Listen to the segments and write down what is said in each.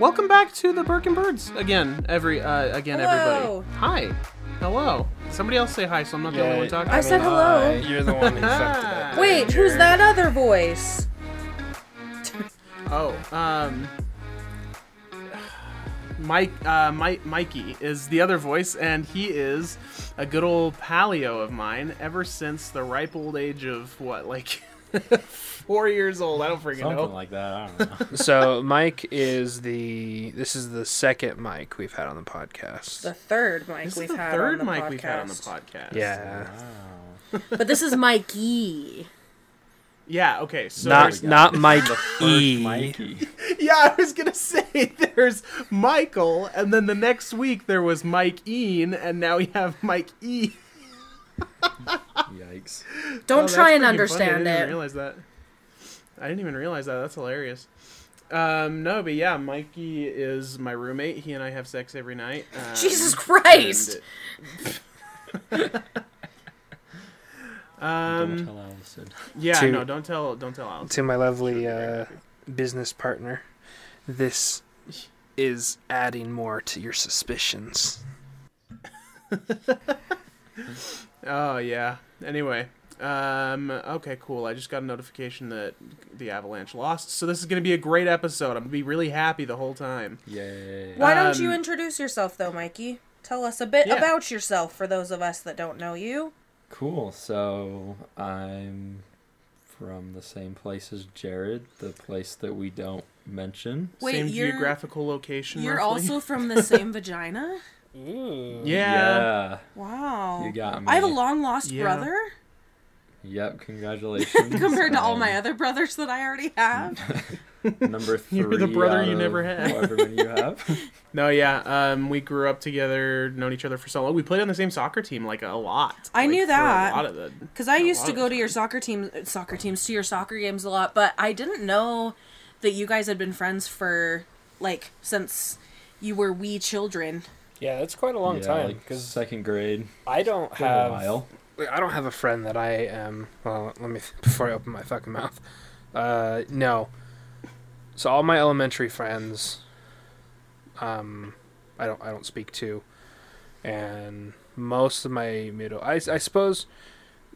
Welcome back to the Birkin Birds again. Every uh, again, Hello. everybody. Hi. Hello. Somebody else say hi, so I'm not the only one talking. I said hello. You're the one who fucked it. Wait, who's that other voice? Oh, um, Mike, uh, Mike, Mikey is the other voice, and he is a good old palio of mine ever since the ripe old age of what, like four years old. I don't freaking Something know. like that. I don't know. So Mike is the. This is the second Mike we've had on the podcast. The third Mike this we've is the had third on the mic podcast. we've had on the podcast. Yeah, Wow. But this is Mikey. Yeah. Okay. So not not Mike E. Mikey. yeah, I was gonna say there's Michael, and then the next week there was Mike Ean, and now we have Mike E. Yikes. Don't Oh, try and freaking funny. I understand didn't even it. realize that. I didn't even realize that. That's hilarious. Um, no, but yeah, Mikey is my roommate. He and I have sex every night. Um, Jesus Christ! and- Don't um, tell Allison. yeah, To- no, don't tell, don't tell Alice. To my lovely uh, business partner, this is adding more to your suspicions. Oh yeah. Anyway, um, okay, cool. I just got a notification that the Avalanche lost, so this is gonna be a great episode. I'm gonna be really happy the whole time. Yay. Why don't you Um, introduce yourself though, Mikey? Tell us a bit Yeah. about yourself for those of us that don't know you. Cool. So I'm from the same place as Jared, the place that we don't mention. Wait, Same geographical location. You're roughly. also from the same vagina? Yeah. Yeah. Wow. You got me. I have a long lost Yeah. brother Yep. Congratulations. compared to all my Um, other brothers that I already have. Number three. You're the brother out you of never had. However many you have. No, yeah. Um, we grew up together, known each other for so long. We played on the same soccer team like a lot. I like, knew that. A lot of the. Because I used to go to your soccer teams, soccer teams, to your soccer games a lot, but I didn't know that you guys had been friends for like since you were wee children. Yeah, that's quite a long yeah, time like because second grade. I don't Been a have. while. I don't have a friend that I am. Well, let me before I open my fucking mouth. Uh, no. So all my elementary friends, um, I don't I don't speak to, and most of my middle. I I suppose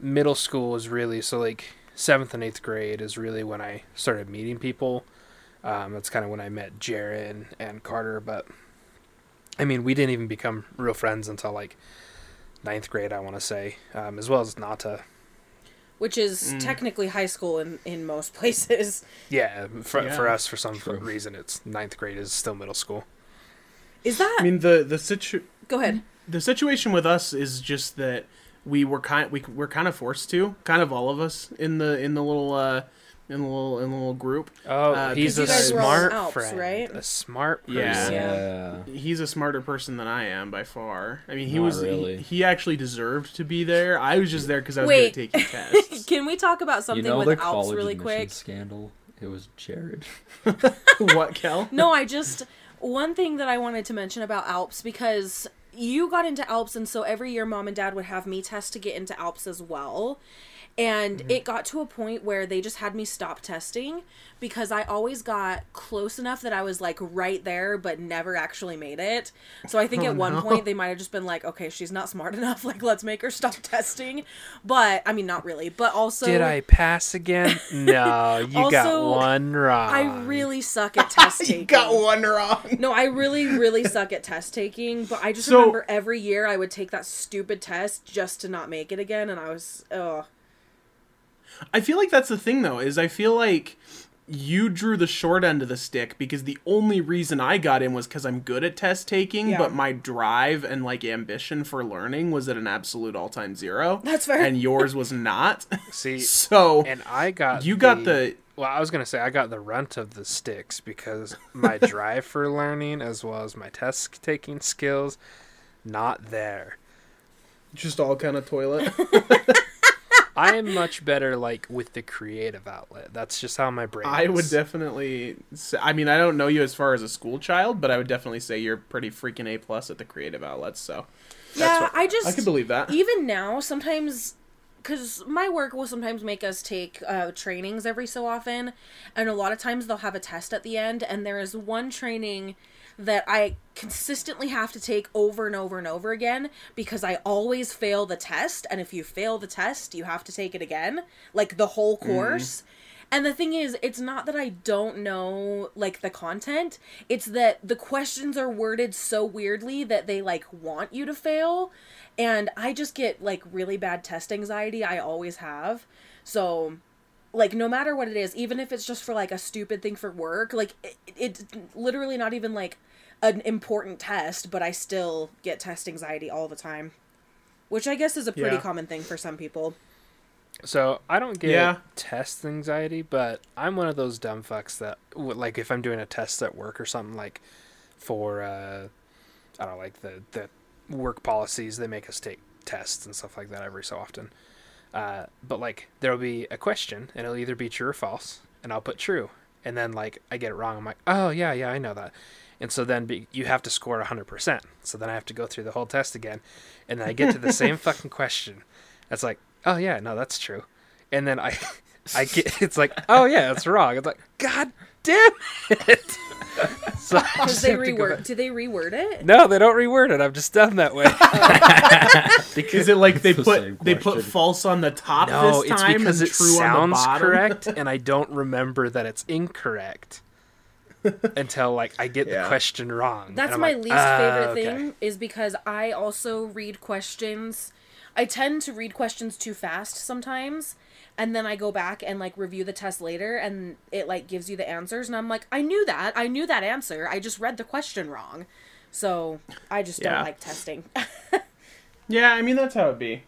middle school is really so like seventh and eighth grade is really when I started meeting people. Um, that's kind of when I met Jared and Carter, but I mean we didn't even become real friends until like ninth grade, I want to say, um, as well as Nata. Which is Mm. technically high school in, in most places. Yeah, for, Yeah. for us, for some True. reason, it's ninth grade is still middle school. Is that? I mean, the the situ Go ahead. the situation with us is just that we were kind we we're kind of forced to, kind of all of us in the in the little uh in a little in the little group. Oh, Uh, he's 'cause a you guys were all smart Alps, friend, right? a smart person. Yeah. Yeah. He's a smarter person than I am by far. I mean, he Not was really. he, he actually deserved to be there. I was just there because I was Wait. good at taking tests. Can we talk about You something know with the Alps really quick? scandal? It was Jared. what, Kel? No, I just one thing that I wanted to mention about Alps because you got into Alps and so every year mom and dad would have me test to get into Alps as well. And Mm-hmm. it got to a point where they just had me stop testing because I always got close enough that I was like right there but never actually made it. So I think Oh, at one no. point they might have just been like, okay, she's not smart enough. Like, let's make her stop testing. But I mean, not really. But also, Did I pass again? No, you got one wrong. I really suck at test taking. you got one wrong. No, I really, really suck at test taking, but I just So- remember every year I would take that stupid test just to not make it again, and I was, ugh. I feel like that's the thing though, is I feel like you drew the short end of the stick because the only reason I got in was because I'm good at test taking, Yeah. but my drive and like ambition for learning was at an absolute all time zero. That's fair. And yours was not. see, so and I got you got the Well, I was gonna say I got the runt of the sticks because my drive for learning, as well as my test taking skills, not there. just all kind of toilet. I am much better like with the creative outlet. That's just how my brain. I would definitely. Say, I mean, I don't know you as far as a school child, but I would definitely say you're pretty freaking a plus at the creative outlets. So Yeah, what- I just, I can believe that. even now, sometimes because my work will sometimes make us take uh, trainings every so often, and a lot of times they'll have a test at the end, and there is one training that I consistently have to take over and over and over again because I always fail the test, and if you fail the test, you have to take it again, like the whole mm-hmm. course. And the thing is, it's not that I don't know like the content, it's that the questions are worded so weirdly that they like want you to fail. And I just get like really bad test anxiety. I always have. So like no matter what it is, even if it's just for like a stupid thing for work, like it, it's literally not even like an important test, but I still get test anxiety all the time. Which I guess is a pretty Yeah. common thing for some people. So I don't get Yeah. test anxiety, but I'm one of those dumb fucks that, like, if I'm doing a test at work or something, like, for uh, I don't know, like the the work policies, they make us take tests and stuff like that every so often. Uh, but like, there'll be a question, and it'll either be true or false, and I'll put true, and then like I get it wrong, I'm like, oh yeah, yeah, I know that. And so then be, you have to score 100%. So then I have to go through the whole test again. And then I get to the same fucking question. It's like, oh yeah, no, that's true. And then I I get it's like, oh yeah, that's wrong. It's like, god damn it. so I Did they have to go reword? back- Did they reword it? No, they don't reword it. I'm just done that way. Is it like they It's the same put they put question. false on the top no, this it's time because and it true on the sounds bottom? correct and I don't remember that it's incorrect until like I get Yeah. the question wrong. And That's I'm my like, least "Ah, favorite okay." thing is because I also read questions. I tend to read questions too fast sometimes, and then I go back and like review the test later, and it like gives you the answers, and I'm like, I knew that, I knew that answer, I just read the question wrong, so I just Yeah. don't like testing. Yeah, I mean that's how it be,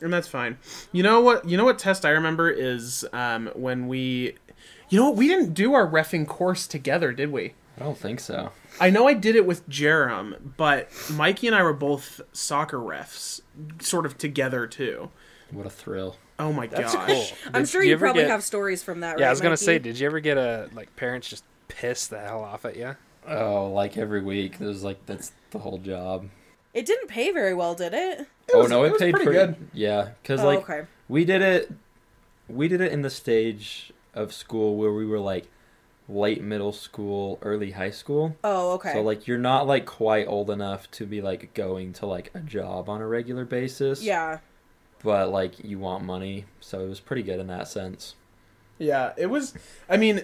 and that's fine. You know what? You know what test I remember is um, when we, you know, what? we didn't do our refing course together, did we? I don't think so. I know I did it with Jerem, but Mikey and I were both soccer refs, sort of together too. What a thrill. Oh my That's gosh! cool. I'm Did sure you you, probably get- have stories from that. Yeah, right, I was gonna Mikey? say, did you ever get a like parents just piss the hell off at you? Oh, like every week. It was like that's the whole job. it didn't pay very well, did it? oh was- no, it it, paid pretty pretty good. Yeah, because Oh, like okay. we did it, we did it in the stage of school where we were like late middle school, early high school. Oh, okay. So like you're not like quite old enough to be like going to like a job on a regular basis. yeah. But like you want money, so it was pretty good in that sense. Yeah, it was. I mean,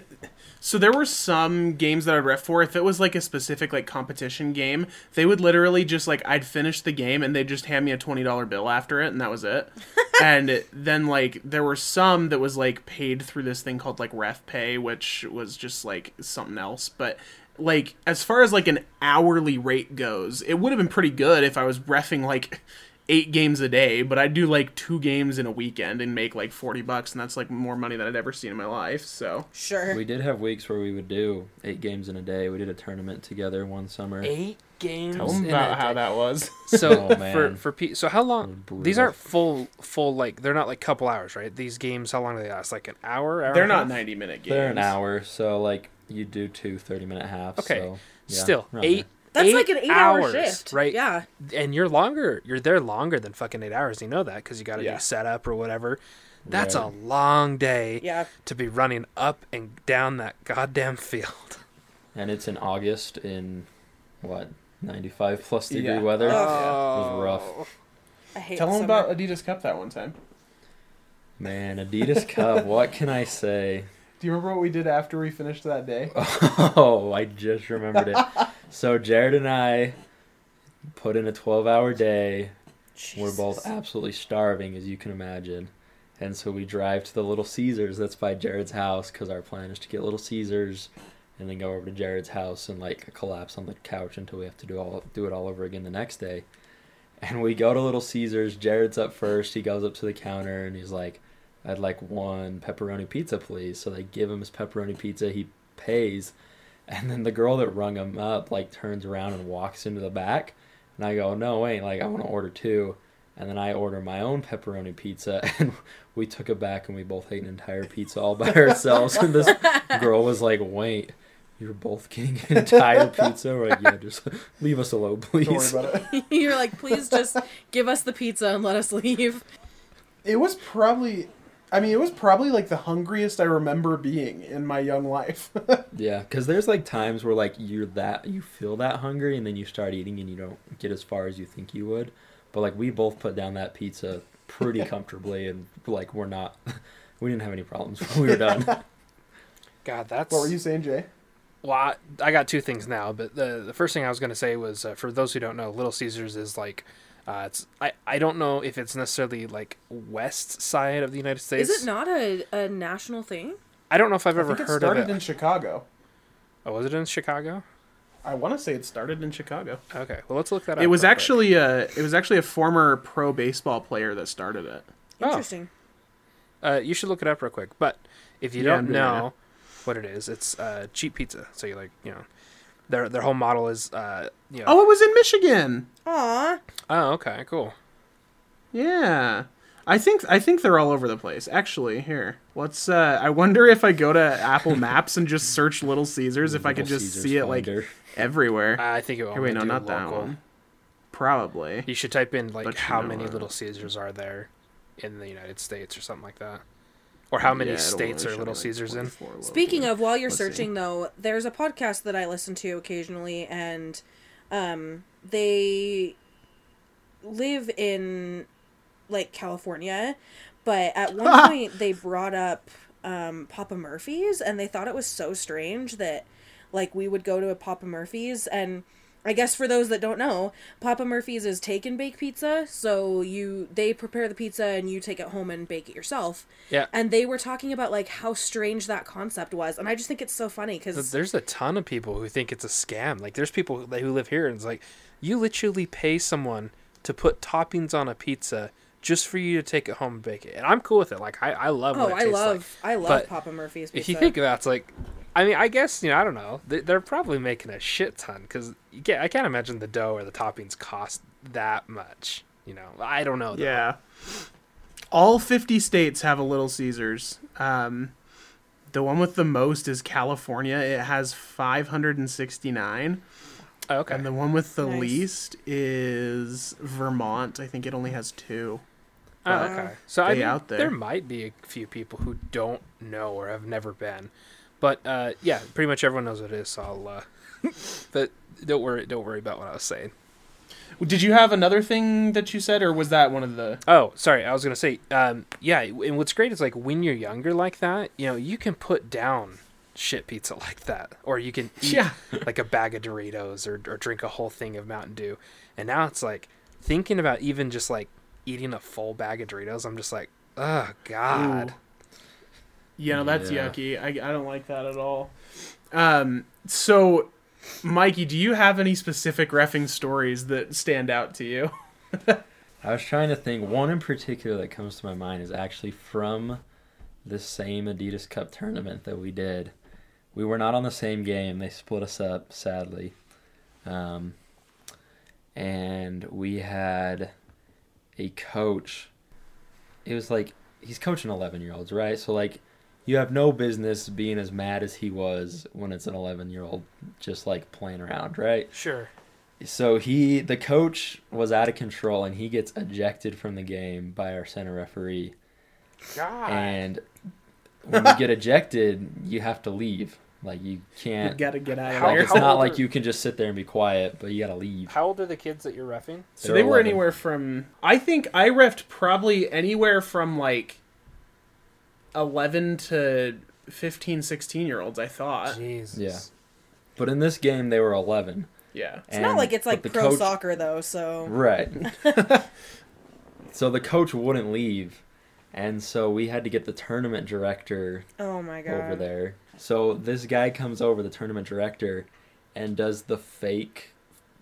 so there were some games that I'd ref for. If it was like a specific like competition game, they would literally just like I'd finish the game and they'd just hand me a twenty dollar bill after it, and that was it. and then like there were some that was like paid through this thing called like ref pay, which was just like something else. But like as far as like an hourly rate goes, it would have been pretty good if I was refing like eight games a day, but I'd do like two games in a weekend and make like 40 bucks, and that's like more money than I'd ever seen in my life. So, Sure. We did have weeks where we would do eight games in a day. We did a tournament together one summer. Eight games. tell them in about a how day. that was. So Oh, man. for for P- so how long? Oh, these aren't full full like they're not like couple hours, right? These games, how long do they last? Like an hour? hour They're not half? 90 minute games. They're an hour, so like you do two 30 minute halves. Okay. So, yeah, Still around eight. That's eight like an eight-hour shift, right? Yeah. and you're longer. You're there longer than fucking eight hours. You know that because you got to Yeah. do setup or whatever. That's a long day Yeah. to be running up and down that goddamn field. And it's in August in what 95 plus degree Yeah. weather. Oh. was rough. Oh. I hate Tell them about Adidas Cup that one time. Man, Adidas Cup. what can I say? Do you remember what we did after we finished that day? Oh, I just remembered it. so Jared and I put in a 12 hour day. We're both absolutely starving, as you can imagine. And so we drive to the Little Caesars that's by Jared's house because our plan is to get Little Caesars and then go over to Jared's house and like collapse on the couch until we have to do all do it all over again the next day. And we go to Little Caesars. Jared's up first. He goes up to the counter and he's like, "I'd like one pepperoni pizza, please." So they give him his pepperoni pizza. He pays, and then the girl that rung him up like turns around and walks into the back. And I go, no, wait, like I want to order two. And then I order my own pepperoni pizza, and we took it back, and we both ate an entire pizza all by ourselves. And this girl was like, "Wait, you're both getting an entire pizza?" We're like, "Yeah, just leave us alone, Don't worry please." about it. You're like, please just give us the pizza and let us leave. It was probably. I mean, it was probably like the hungriest I remember being in my young life. Yeah, because there's like times where like you're that you feel that hungry and then you start eating and you don't get as far as you think you would. But like we both put down that pizza pretty comfortably and like we're not, we didn't have any problems when we were done. God, that's what were you saying, Jay? Well, I, I got two things now, but the the first thing I was going to say was uh, for those who don't know, Little Caesars is like uh, it's I, I don't know if it's necessarily like west side of the United States. Is it not a, a national thing? I don't know if I've I ever think it heard of started it. in Chicago. Oh, was it in Chicago? I want to say it started in Chicago. Okay, well let's look that up. It was real quick. actually a it was actually a former pro baseball player that started it. Oh. Interesting. Uh, you should look it up real quick. But if you Yeah, don't doing it know what it is, it's uh, cheap pizza. So you like you know, their their whole model is uh, you know. Oh, it was in Michigan. Aw. Oh, okay, cool. Yeah. I think I think they're all over the place. Actually, here. Let's uh I wonder if I go to Apple Maps and just search Little Caesars if I could just Caesars see it like finder. everywhere. I think it will. Here, wait, no, only do not that one. Probably. You should type in like But you how know many what? Little Caesars are there in the United States or something like that, or how many Yeah, states only are Little me, like, Caesars in. 24. Speaking of, while you're Let's see. searching though, there's a podcast that I listen to occasionally, and um, they live in like California, but at one point they brought up um, Papa Murphy's, and they thought it was so strange that like we would go to a Papa Murphy's and. I guess for those that don't know, Papa Murphy's is take and bake pizza. So you they prepare the pizza and you take it home and bake it yourself Yeah, and they were talking about like how strange that concept was and i just think it's so funny because there's a ton of people who think it's a scam. Like there's people who live here and it's like you literally pay someone to put toppings on a pizza just for you to take it home and bake it, and I'm cool with it. Like I I love. oh i love like. i love But papa murphy's pizza If you think about it, it's like, I mean, I guess you know, I don't know. They- They're probably making a shit ton because you can't, I can't imagine the dough or the toppings cost that much. You know, I don't know. Though. Yeah. All 50 states have a Little Caesars. Um, the one with the most is California. It has 569. Oh, okay. And the one with the Nice. least is Vermont. I think it only has two. Oh, okay. So I they mean, out there. there might be a few people who don't know or have never been, but uh, yeah, pretty much everyone knows what it is. So I'll. Uh, but don't worry, don't worry about what I was saying. Did you have another thing that you said, or was that one of the. Oh, sorry. I was gonna say, um, yeah. And what's great is like when you're younger like that, you know, you can put down shit pizza like that, or you can eat Yeah. like a bag of Doritos, or or drink a whole thing of Mountain Dew. And now it's like thinking about even just like eating a full bag of Doritos. I'm just like, oh god. Ooh. Yeah, no, that's Yeah. yucky. I, I don't like that at all. Um, so, Mikey, do you have any specific refing stories that stand out to you? I was trying to think. One in particular that comes to my mind is actually from the same Adidas Cup tournament that we did. We were not on the same game. They split us up, sadly. Um, and we had a coach. It was like he's coaching 11 year olds, right? So, like, you have no business being as mad as he was when it's an 11 year old just like playing around, right? Sure. So he, the coach, was out of control, and he gets ejected from the game by our center referee. God. And when you get ejected, you have to leave. Like you You can't. gotta get out of Like there. it's how not like are- you can just sit there and be quiet, but you gotta leave. How old are the kids that you're refing? So They're they were 11. anywhere from I think I refed probably anywhere from like 11 to 15 16 year olds I thought. Jesus. Yeah. But in this game, they were 11. Yeah. it's not like it's like the pro coach- soccer though so Right. so the coach wouldn't leave, and so we had to get the tournament director oh my god over there. So this guy comes over, the tournament director, and does the fake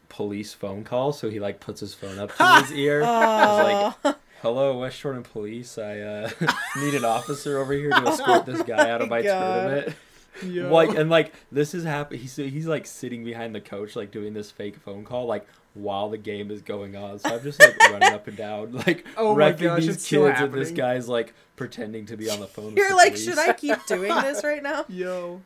police phone call. So he like puts his phone up to his ear. He's like, oh "Hello, West Jordan Police. I uh, need an officer over here to escort this guy out of my my God. tournament." Yo. Like and like this is happening. He's he's like sitting behind the coach, like doing this fake phone call, like while the game is going on. So I'm just like running up and down, like Oh my wrecking gosh, these kids, and this guy's like pretending to be on the phone. you're the like police. should i keep doing this right now Yo.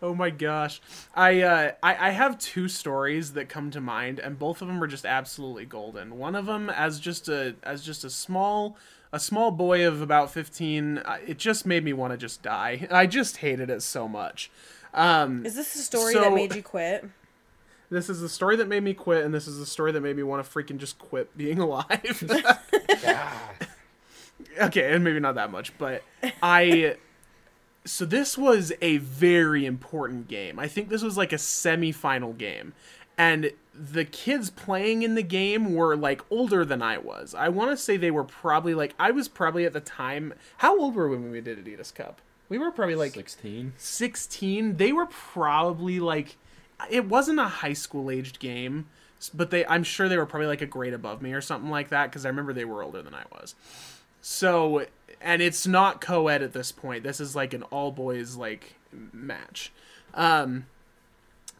Oh my gosh, I, uh, I I have two stories that come to mind, and both of them are just absolutely golden. One of them, as just a as just a small a small boy of about fifteen, uh, it just made me want to just die. I just hated it so much. Um, Is this the story So- that made you quit? this is the story that made me quit, and this is the story that made me want to freaking just quit being alive. okay, and maybe not that much, but I. So this was a very important game. I think this was like a semi-final game, and the kids playing in the game were like older than I was. I want to say they were probably like I was probably at the time. How old were we when we did Adidas Cup? We were probably like 16. 16 they were probably like it wasn't a high school aged game but they i'm sure they were probably like a grade above me or something like that because i remember they were older than i was so and it's not co-ed at this point. This is like an all boys like match. Um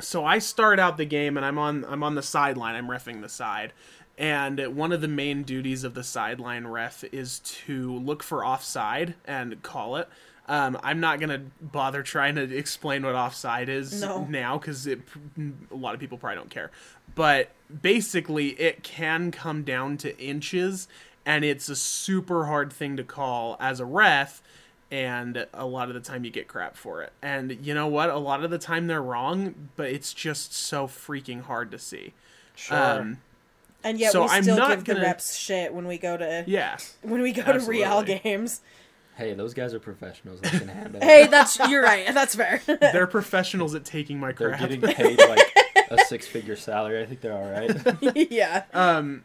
so i start out the game and i'm on i'm on the sideline. I'm refing the side. And one of the main duties of the sideline ref is to look for offside and call it. Um, I'm not gonna bother trying to explain what offside is No. now because a lot of people probably don't care. But basically, it can come down to inches, and it's a super hard thing to call as a ref. And a lot of the time, you get crap for it. And you know what? A lot of the time, they're wrong, but it's just so freaking hard to see. Sure. Um, And yet So we I'm still not give the gonna- reps shit when we go to yeah. when we go to Real games. Hey, those guys are professionals. They can handle Hey, that's you're right. That's fair. They're professionals at taking my crap. They're getting paid like a six-figure salary. I think they're all right. yeah. um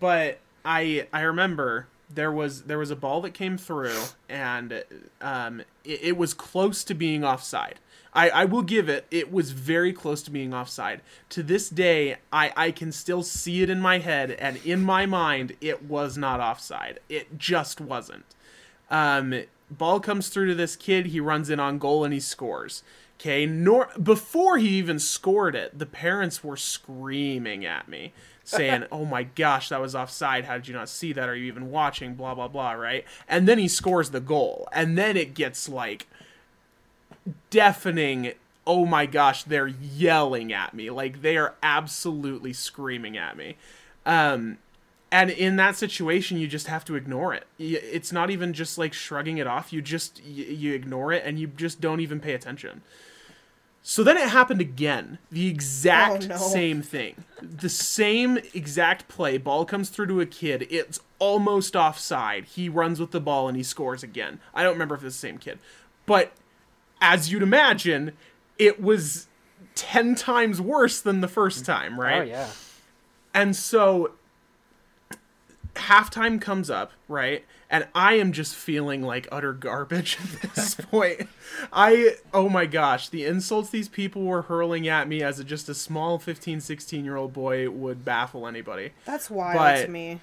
but i i remember there was there was a ball that came through and um it, it was close to being offside I, I will give it it was very close to being offside to this day I, I can still see it in my head and in my mind it was not offside it just wasn't um, ball comes through to this kid. He runs in on goal and he scores. Okay, nor before he even scored it, the parents were screaming at me, saying, "Oh my gosh, that was offside! How did you not see that? Are you even watching?" Blah blah blah. Right, and then he scores the goal, and then it gets like deafening. Oh my gosh, they're yelling at me. Like they are absolutely screaming at me. Um, and in that situation you just have to ignore it it's not even just like shrugging it off you just you ignore it and you just don't even pay attention so then it happened again. The exact Oh, no. same thing. The same exact play. Ball comes through to a kid. It's almost offside. He runs with the ball and he scores again. I don't remember if it's the same kid. But as you'd imagine it was 10 times worse than the first mm. time oh, right? Oh yeah. and so halftime comes up, right? And I am just feeling like utter garbage at this point. I oh my gosh, the insults these people were hurling at me as a, just a small 15, 16 year old boy would baffle anybody. That's wild But- to me.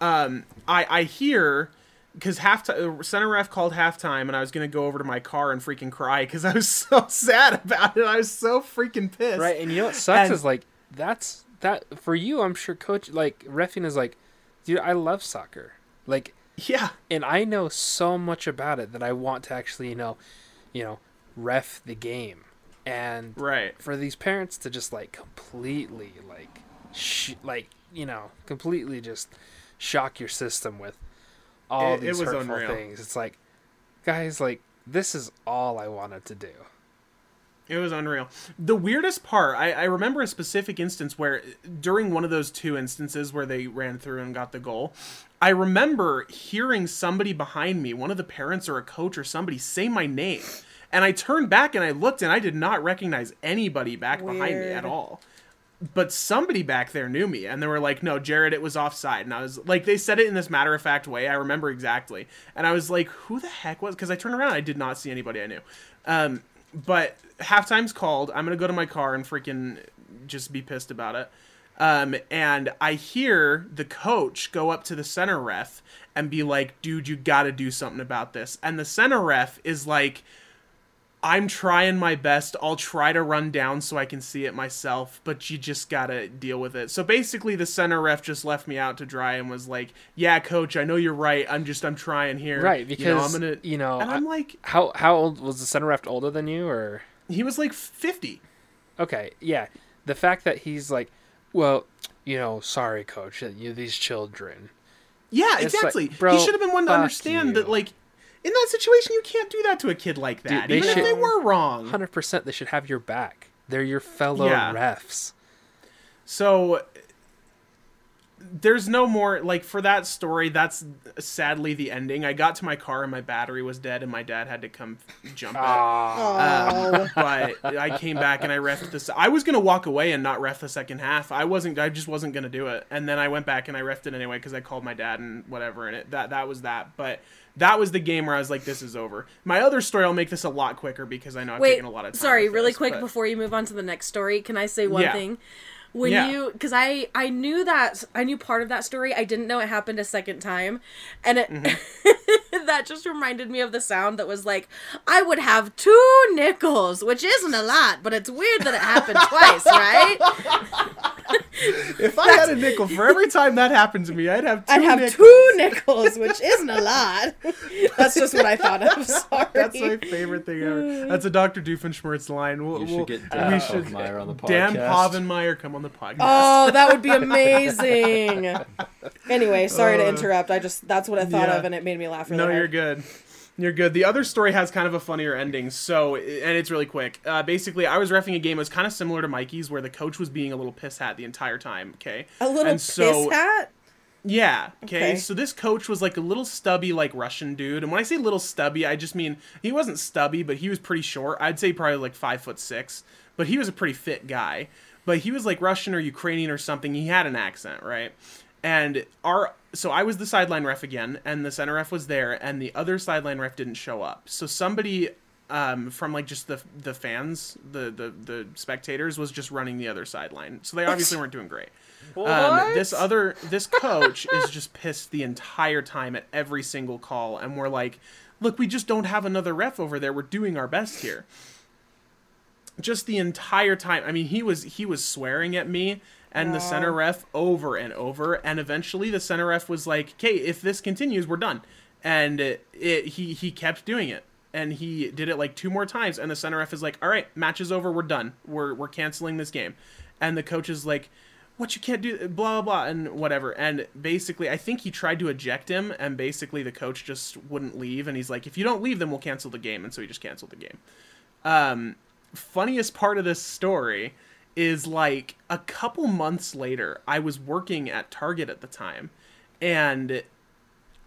Um I I hear because halftime center ref called halftime and I was gonna go over to my car and freaking cry because I was so sad about it. I was so freaking pissed. Right, and you know what sucks And- is like that's that for you. I'm sure coach like refing is like, dude, I love soccer. Like, Yeah. and I know so much about it that I want to actually, you know, you know, ref the game. And Right. for these parents to just like completely like, sh- like you know, completely just shock your system with all It- it these was hurtful unreal. things. It's like, guys, like this is all I wanted to do. It was unreal. The weirdest part, I, I remember a specific instance where during one of those two instances where they ran through and got the goal, I remember hearing somebody behind me, one of the parents or a coach or somebody, say my name. And I turned back and I looked and I did not recognize anybody back behind me at all. But somebody back there knew me and they were like, no, Jared, it was offside. And I was like, they said it in this matter of fact way. I remember exactly. And I was like, who the heck was? Because I turned around and I did not see anybody I knew. Um, but halftime's called. I'm gonna go to my car and freaking just be pissed about it. Um, and I hear the coach go up to the center ref and be like, "Dude, you got to do something about this." And the center ref is like, "I'm trying my best. I'll try to run down so I can see it myself, but you just gotta deal with it." So basically, the center ref just left me out to dry and was like, "Yeah, coach, I know you're right. I'm just I'm trying here." Right, You know, because I'm gonna, you know, and I'm like, how how old was the center ref older than you or he was like 50. Okay, yeah. The fact that he's like, well, you know, sorry, coach, you these children. Yeah, It's like, exactly. bro, he should have been one to understand you. that, like, in that situation, you can't do that to a kid like that, they even should- if they were wrong. Hundred percent, they should have your back. They're your fellow Yeah. refs. So there's no more like for that story. That's sadly the ending. I got to my car and my battery was dead, and my dad had to come jump it. Um, but I came back and I refed this. I was gonna walk away and not ref the second half. I wasn't. I just wasn't gonna do it. And then I went back and I refed it anyway because I called my dad and whatever. And it that that was that. But that was the game where I was like, this is over. My other story, I'll make this a lot quicker because I know I've Wait, taken a lot of time. sorry, really this, quick but- before you move on to the next story, can I say one Yeah. thing? When Yeah. you, because I I knew that I knew part of that story, I didn't know it happened a second time, and it Mm-hmm. that just reminded me of the sound that was like, I would have two nickels, which isn't a lot, but it's weird that it happened twice, right? If I had a nickel for every time that happened to me, I'd have 2 I'd have nickels. two nickels, which isn't a lot. That's just what I thought of. Sorry. That's my favorite thing ever. That's a Dr. Doofenshmirtz line. We'll, You should we'll- get we Dan should Hoffmeyer on the podcast. Dan Povenmire come on the podcast. Oh, that would be amazing. Anyway, sorry to Uh, interrupt. I just that's what I thought yeah. of and it made me laugh really no, hard. you're good. You're good. The other story has kind of a funnier ending, so and it's really quick. Uh, basically, I was refing a game. It was kind of similar to Mikey's, where the coach was being a little piss hat the entire time. Okay, A little And piss so- hat? Yeah. Okay? Okay. So this coach was like a little stubby, like Russian dude. And when I say little stubby, I just mean he wasn't stubby, but he was pretty short. I'd say probably like five foot six, but he was a pretty fit guy. But he was like Russian or Ukrainian or something. He had an accent, right? And our so I was the sideline ref again, and the center ref was there, and the other sideline ref didn't show up. So somebody um, from like just the the fans, the the the spectators, was just running the other sideline. So they obviously weren't doing great. Um, this other this coach is just pissed the entire time at every single call, and we're like, "Look, we just don't have another ref over there. We're doing our best here." Just the entire time. I mean, he was he was swearing at me and the center ref over and over, and eventually the center ref was like, "Okay, if this continues, we're done." And it, it he he kept doing it. And he did it like two more times, and the center ref is like, "All right, match is over. We're done. We're we're canceling this game." And the coach is like, what you can't do blah blah blah and whatever and basically i think he tried to eject him and basically the coach just wouldn't leave and he's like if you don't leave then we'll cancel the game and so he just canceled the game um funniest part of this story is like a couple months later i was working at target at the time and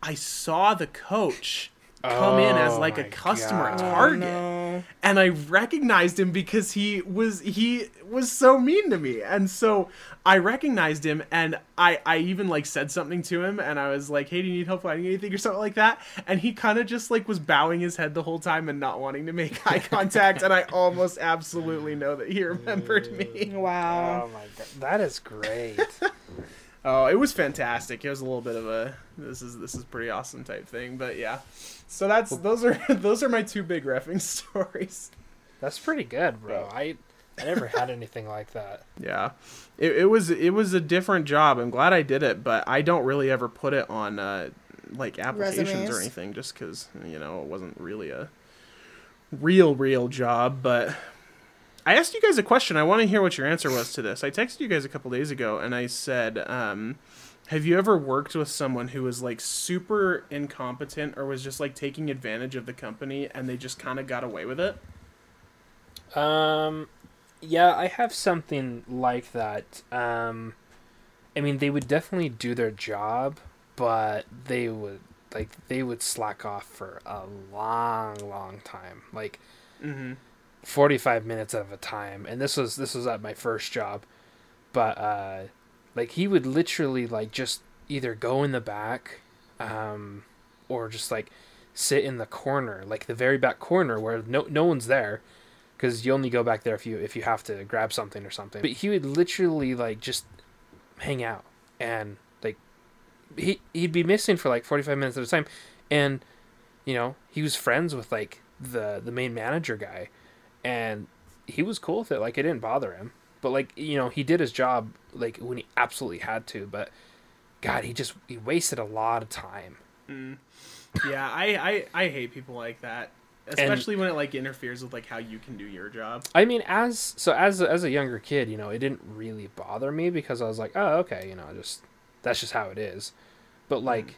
i saw the coach come in as Oh like a customer God. target oh, No. and I recognized him because he was he was so mean to me, and so I recognized him, and I I even like said something to him, and I was like, "Hey, do you need help finding anything or something like that?" And he kind of just like was bowing his head the whole time and not wanting to make eye contact, and I almost absolutely know that he remembered me. Wow. Oh my god, that is great. Oh, it was fantastic. It was a little bit of a this is this is pretty awesome type thing, but yeah. So that's those are those are my two big refing stories. That's pretty good, bro. I I never had anything like that. Yeah, it, it was it was a different job. I'm glad I did it, but I don't really ever put it on uh, like applications or anything, just because you know it wasn't really a real real job. But I asked you guys a question. I want to hear what your answer was to this. I texted you guys a couple days ago, and I said, um, "Have you ever worked with someone who was like super incompetent or was just like taking advantage of the company, and they just kind of got away with it?" Um, yeah, I have something like that. Um, I mean, they would definitely do their job, but they would like they would slack off for a long, long time, like Mm-hmm. forty-five minutes at a time. And this was this was at my first job, but uh, like he would literally like just either go in the back, um, or just like sit in the corner, like the very back corner where no no one's there because you only go back there if you if you have to grab something or something. But he would literally like just hang out and like he he'd be missing for like forty five minutes at a time, and you know he was friends with like the the main manager guy, and he was cool with it. Like it didn't bother him. But like you know he did his job like when he absolutely had to. But God, he just he wasted a lot of time. Mm. Yeah, I, I I hate people like that. especially when it like interferes with like how you can do your job. I mean, as so as as a younger kid, you know, it didn't really bother me because I was like, oh, okay, you know, just that's just how it is. But mm. like,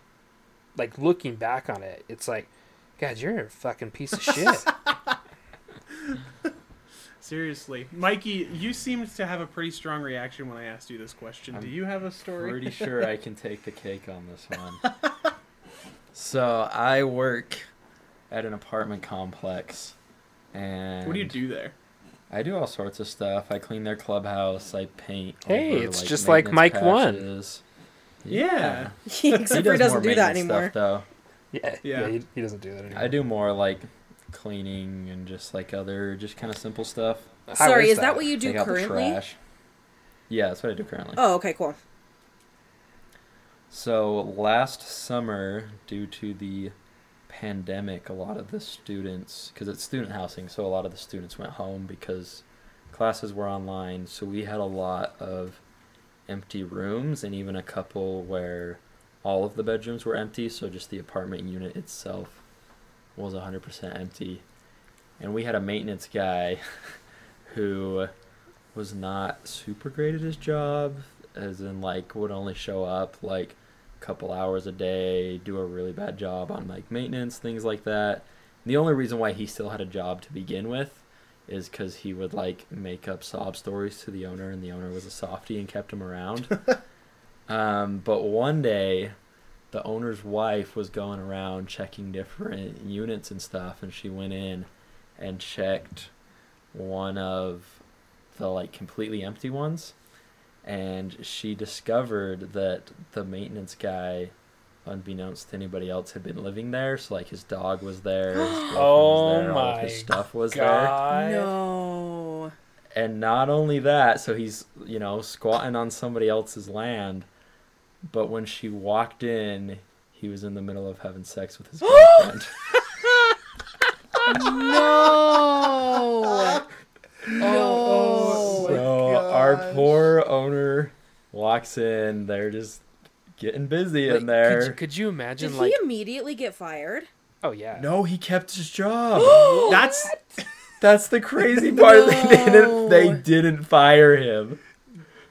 like looking back on it, it's like, God, you're a fucking piece of shit. Seriously, Mikey, you seemed to have a pretty strong reaction when I asked you this question. Do I'm you have a story? Pretty sure I can take the cake on this one. so I work at an apartment complex, and what do you do there? I do all sorts of stuff. I clean their clubhouse. I paint. Hey, over, it's just like maintenance Mike one. patches. Yeah. Except he does doesn't do that anymore. Stuff, though. yeah, Yeah. yeah, he, he doesn't do that anymore. I do more like cleaning and just like other just kind of simple stuff. How Sorry, is that what you do Take out the currently? trash. Yeah, that's what I do currently. Oh, okay, cool. So last summer, due to the pandemic, a lot of the students, because it's student housing, so a lot of the students went home because classes were online. So we had a lot of empty rooms, and even a couple where all of the bedrooms were empty. So just the apartment unit itself was 100% empty. And we had a maintenance guy who was not super great at his job, as in like would only show up like a couple hours a day, do a really bad job on like maintenance, things like that. And the only reason why he still had a job to begin with is because he would like make up sob stories to the owner, and the owner was a softie and kept him around. um, but one day, the owner's wife was going around checking different units and stuff, and she went in and checked one of the like completely empty ones and she discovered that the maintenance guy unbeknownst to anybody else had been living there so like his dog was there his girlfriend Oh was there, all of oh my his stuff was there God. No. and not only that so he's you know squatting on somebody else's land but when she walked in he was in the middle of having sex with his girlfriend No. Oh, oh no. so our poor owner walks in they're just getting busy Like, in there Could you, could you imagine, Did like, he immediately get fired? oh yeah, No, he kept his job. That's That's the crazy part. They didn't. They didn't fire him.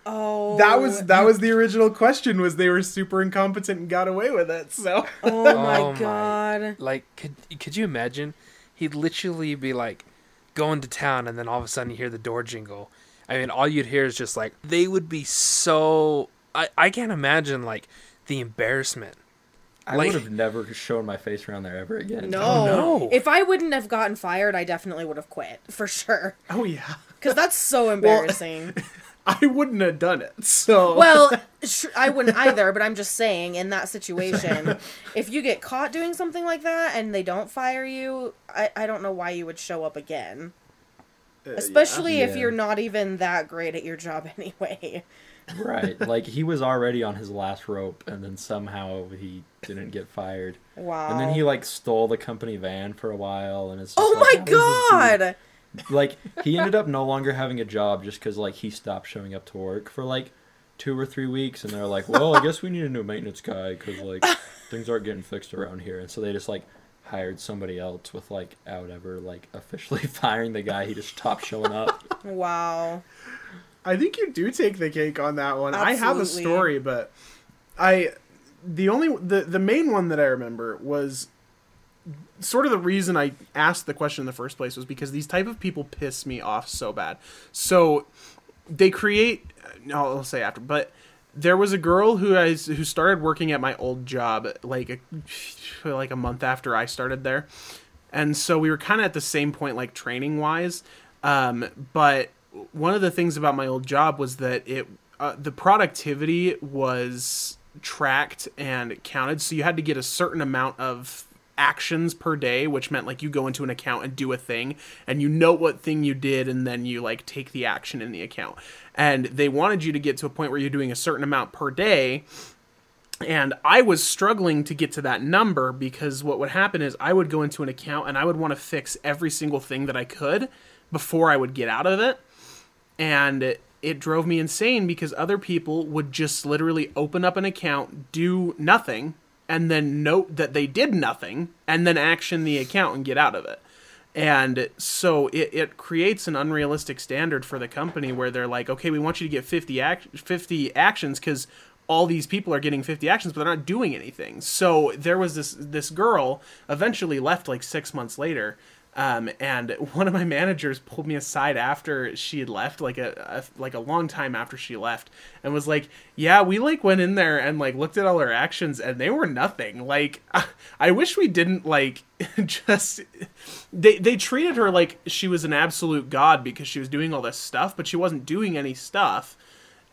Oh. that was that was the original question. Was they were super incompetent and got away with it? So Oh my Oh my- god. like could could you imagine? He'd literally be like going to town, and then all of a sudden you hear the door jingle. I mean, all you'd hear is just like they would be so. I I can't imagine like the embarrassment. I Like- would have never shown my face around there ever again. No. Oh, no. If I wouldn't have gotten fired, I definitely would have quit for sure. oh yeah, Because that's so embarrassing. I wouldn't have done it. So well, sh- I wouldn't either, but I'm just saying in that situation, if you get caught doing something like that and they don't fire you, I, I don't know why you would show up again. Uh, Especially if Yeah. you're not even that great at your job anyway. Right. Like he was already on his last rope, and then somehow he didn't get fired. Wow. And then he like stole the company van for a while, and it's. Just Oh like, my how does god! Like he ended up no longer having a job just because like he stopped showing up to work for like two or three weeks, and they're like, "Well, I guess we need a new maintenance guy because like things aren't getting fixed around here," and so they just like hired somebody else with like out ever like officially firing the guy. He just stopped showing up. Wow. I think you do take the cake on that one. I have a story, but I the only the the main one that I remember was sort of the reason I asked the question in the first place was because these type of people piss me off so bad. So they create no, I'll say after, but there was a girl who I who started working at my old job like a, like a month after I started there. And so we were kind of at the same point like training wise. Um, but one of the things about my old job was that it uh, the productivity was tracked and counted so you had to get a certain amount of actions per day which meant like you go into an account and do a thing and you know what thing you did and then you like take the action in the account and they wanted you to get to a point where you're doing a certain amount per day and I was struggling to get to that number because what would happen is I would go into an account and I would want to fix every single thing that I could before I would get out of it. And it, it drove me insane because other people would just literally open up an account, do nothing, and then note that they did nothing, and then action the account and get out of it. And so it, it creates an unrealistic standard for the company where they're like, okay, we want you to get 50, act- 50 actions because all these people are getting 50 actions, but they're not doing anything. So there was this this girl eventually left like six months later. Um, and one of my managers pulled me aside after she had left, like a, a like a long time after she left, and was like, "Yeah, we like went in there and like looked at all her actions, and they were nothing. Like, I wish we didn't like just they they treated her like she was an absolute god because she was doing all this stuff, but she wasn't doing any stuff."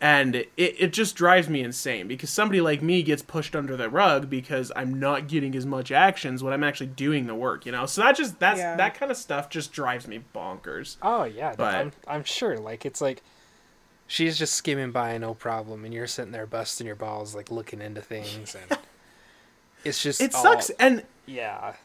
And it, it just drives me insane because somebody like me gets pushed under the rug because i'm not getting as much actions when i'm actually doing the work you know so that just that's Yeah. that kind of stuff just drives me bonkers Oh yeah, But- I'm I'm sure. Like it's like she's just skimming by, no problem, and you're sitting there busting your balls, like looking into things, and it's just it all- sucks and Yeah,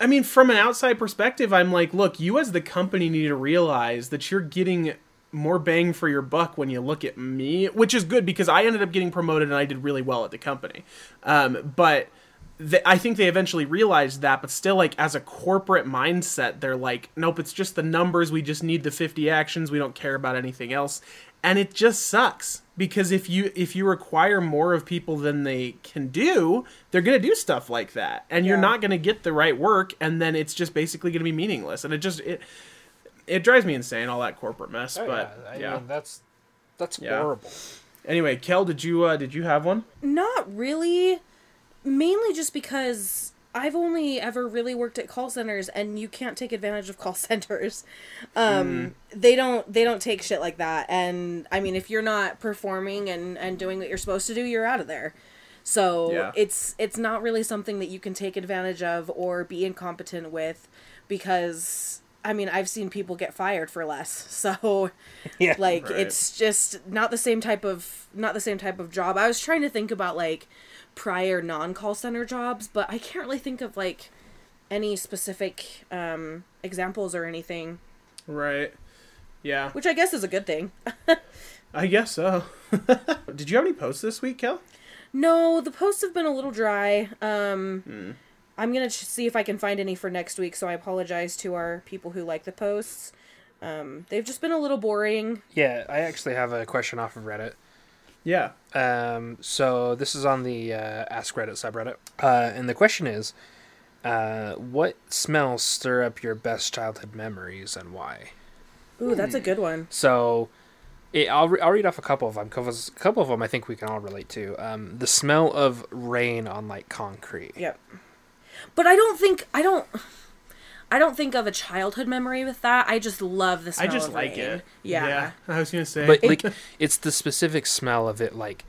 I mean, from an outside perspective, I'm like, look, you as the company need to realize that you're getting more bang for your buck when you look at me, which is good because I ended up getting promoted and I did really well at the company. Um, but th- I think they eventually realized that, but still, like, as a corporate mindset, they're like, nope, it's just the numbers. We just need the 50 actions. We don't care about anything else. And it just sucks because if you if you require more of people than they can do, they're gonna do stuff like that, and you're not gonna get the right work, and then it's just basically gonna be meaningless. And it just it it drives me insane all that corporate mess. Oh, but yeah, I yeah. mean, that's that's Yeah. horrible. Anyway, Kel, did you uh, did you have one? Not really. Mainly just because I've only ever really worked at call centers and you can't take advantage of call centers. Um they don't they don't take shit like that and I mean if you're not performing and and doing what you're supposed to do, you're out of there. So Yeah. it's it's not really something that you can take advantage of or be incompetent with because I mean, I've seen people get fired for less. So Yeah, like Right. it's just not the same type of not the same type of job i was trying to think about like prior non-call center jobs but i can't really think of like any specific um examples or anything Right. Yeah, which i guess is a good thing I guess so. did you have any posts this week, Kel? no the posts have been a little dry um Hmm. I'm gonna ch- see if i can find any for next week so i apologize to our people who like the posts um they've just been a little boring Yeah, I actually have a question off of Reddit. Yeah. Um, so this is on the uh, Ask Reddit subreddit, uh, and the question is, uh, what smells stir up your best childhood memories and why? ooh that's a good one So, it, I'll re- I'll read off a couple of them because a couple of them I think we can all relate to. Um, the smell of rain on like concrete. Yep. But I don't think I don't I don't think of a childhood memory with that. I just love the smell. I just of like rain. it. Yeah. yeah. I was gonna say. But like, it's the specific smell of it, like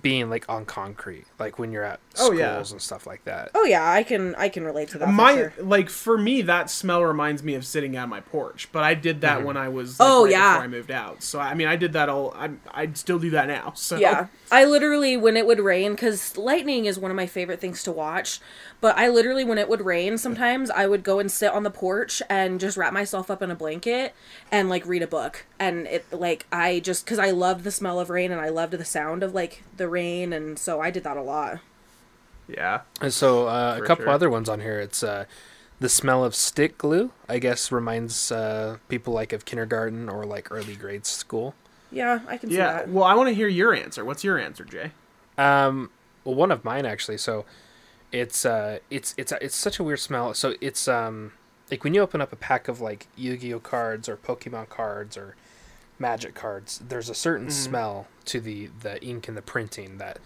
being like on concrete, like when you're at Oh, schools yeah. and stuff like that. Oh yeah, I can I can relate to that. my for sure. like for me that smell reminds me of sitting on my porch but i did that mm-hmm. when i was like, Oh, right yeah. before i moved out so i mean i did that all i i'd still do that now so Yeah. I literally when it would rain cuz lightning is one of my favorite things to watch, but I literally when it would rain sometimes I would go and sit on the porch and just wrap myself up in a blanket and like read a book. And it like I just cuz I loved the smell of rain and I loved the sound of like the rain and so I did that a lot. yeah And so uh, a couple sure. other ones on here. It's uh, the smell of stick glue. I guess reminds uh, people like of kindergarten or like early grade school. Yeah, I can see that. well i want to hear your answer what's your answer jay Um, well, one of mine actually. So, it's uh, it's it's it's such a weird smell. So it's um, like when you open up a pack of like Yu-Gi-Oh cards or Pokemon cards or Magic cards, there's a certain smell to the the ink and the printing that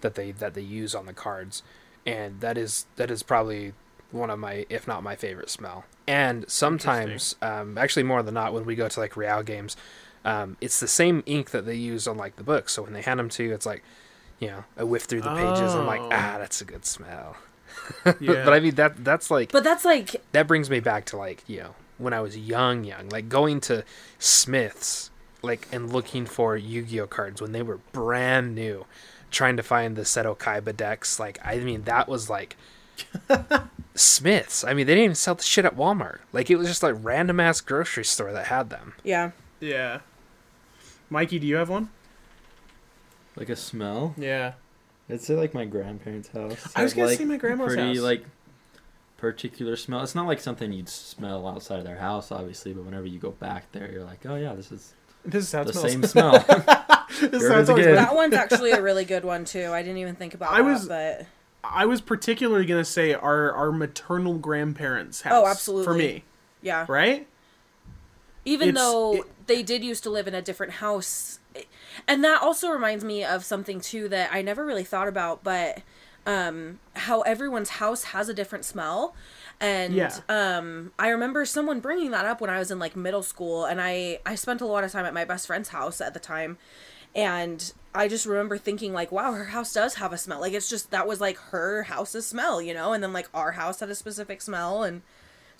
that they that they use on the cards, and that is that is probably one of my if not my favorite smell. And sometimes, um, actually more than not, when we go to like Real games, um, it's the same ink that they use on like the books. So when they hand them to you, it's like, you know, I whiff through the pages. I'm like, Oh. ah, that's a good smell. yeah but I mean that that's like But that's like that brings me back to like you know when I was young, young, like going to Smiths, like and looking for Yu-Gi-Oh cards when they were brand new, trying to find the Seto Kaiba decks. Like I mean that was like Smiths. I mean they didn't even sell the shit at Walmart. Like it was just like random ass grocery store that had them. yeah. yeah mikey do you have one Like a smell? yeah I'd say like my grandparents' house. I was had, gonna like, say my grandma's house. pretty house. like particular smell. It's not like something you'd smell outside of their house, obviously, but whenever you go back there, you're like, oh yeah, this is This is how the same smell. this is how Here it it's is always again. been. That one's actually a really good one too. I didn't even think about I that, was- but I was particularly gonna say our our maternal grandparents' oh, house. Oh, absolutely. For me, yeah. right? Even though it- they did used to live in a different house. And that also reminds me of something too that I never really thought about, but um how everyone's house has a different smell. And Yeah. um I remember someone bringing that up when I was in like middle school and I I spent a lot of time at my best friend's house at the time and I just remember thinking like wow her house does have a smell like it's just that was like her house's smell you know and then like our house had a specific smell and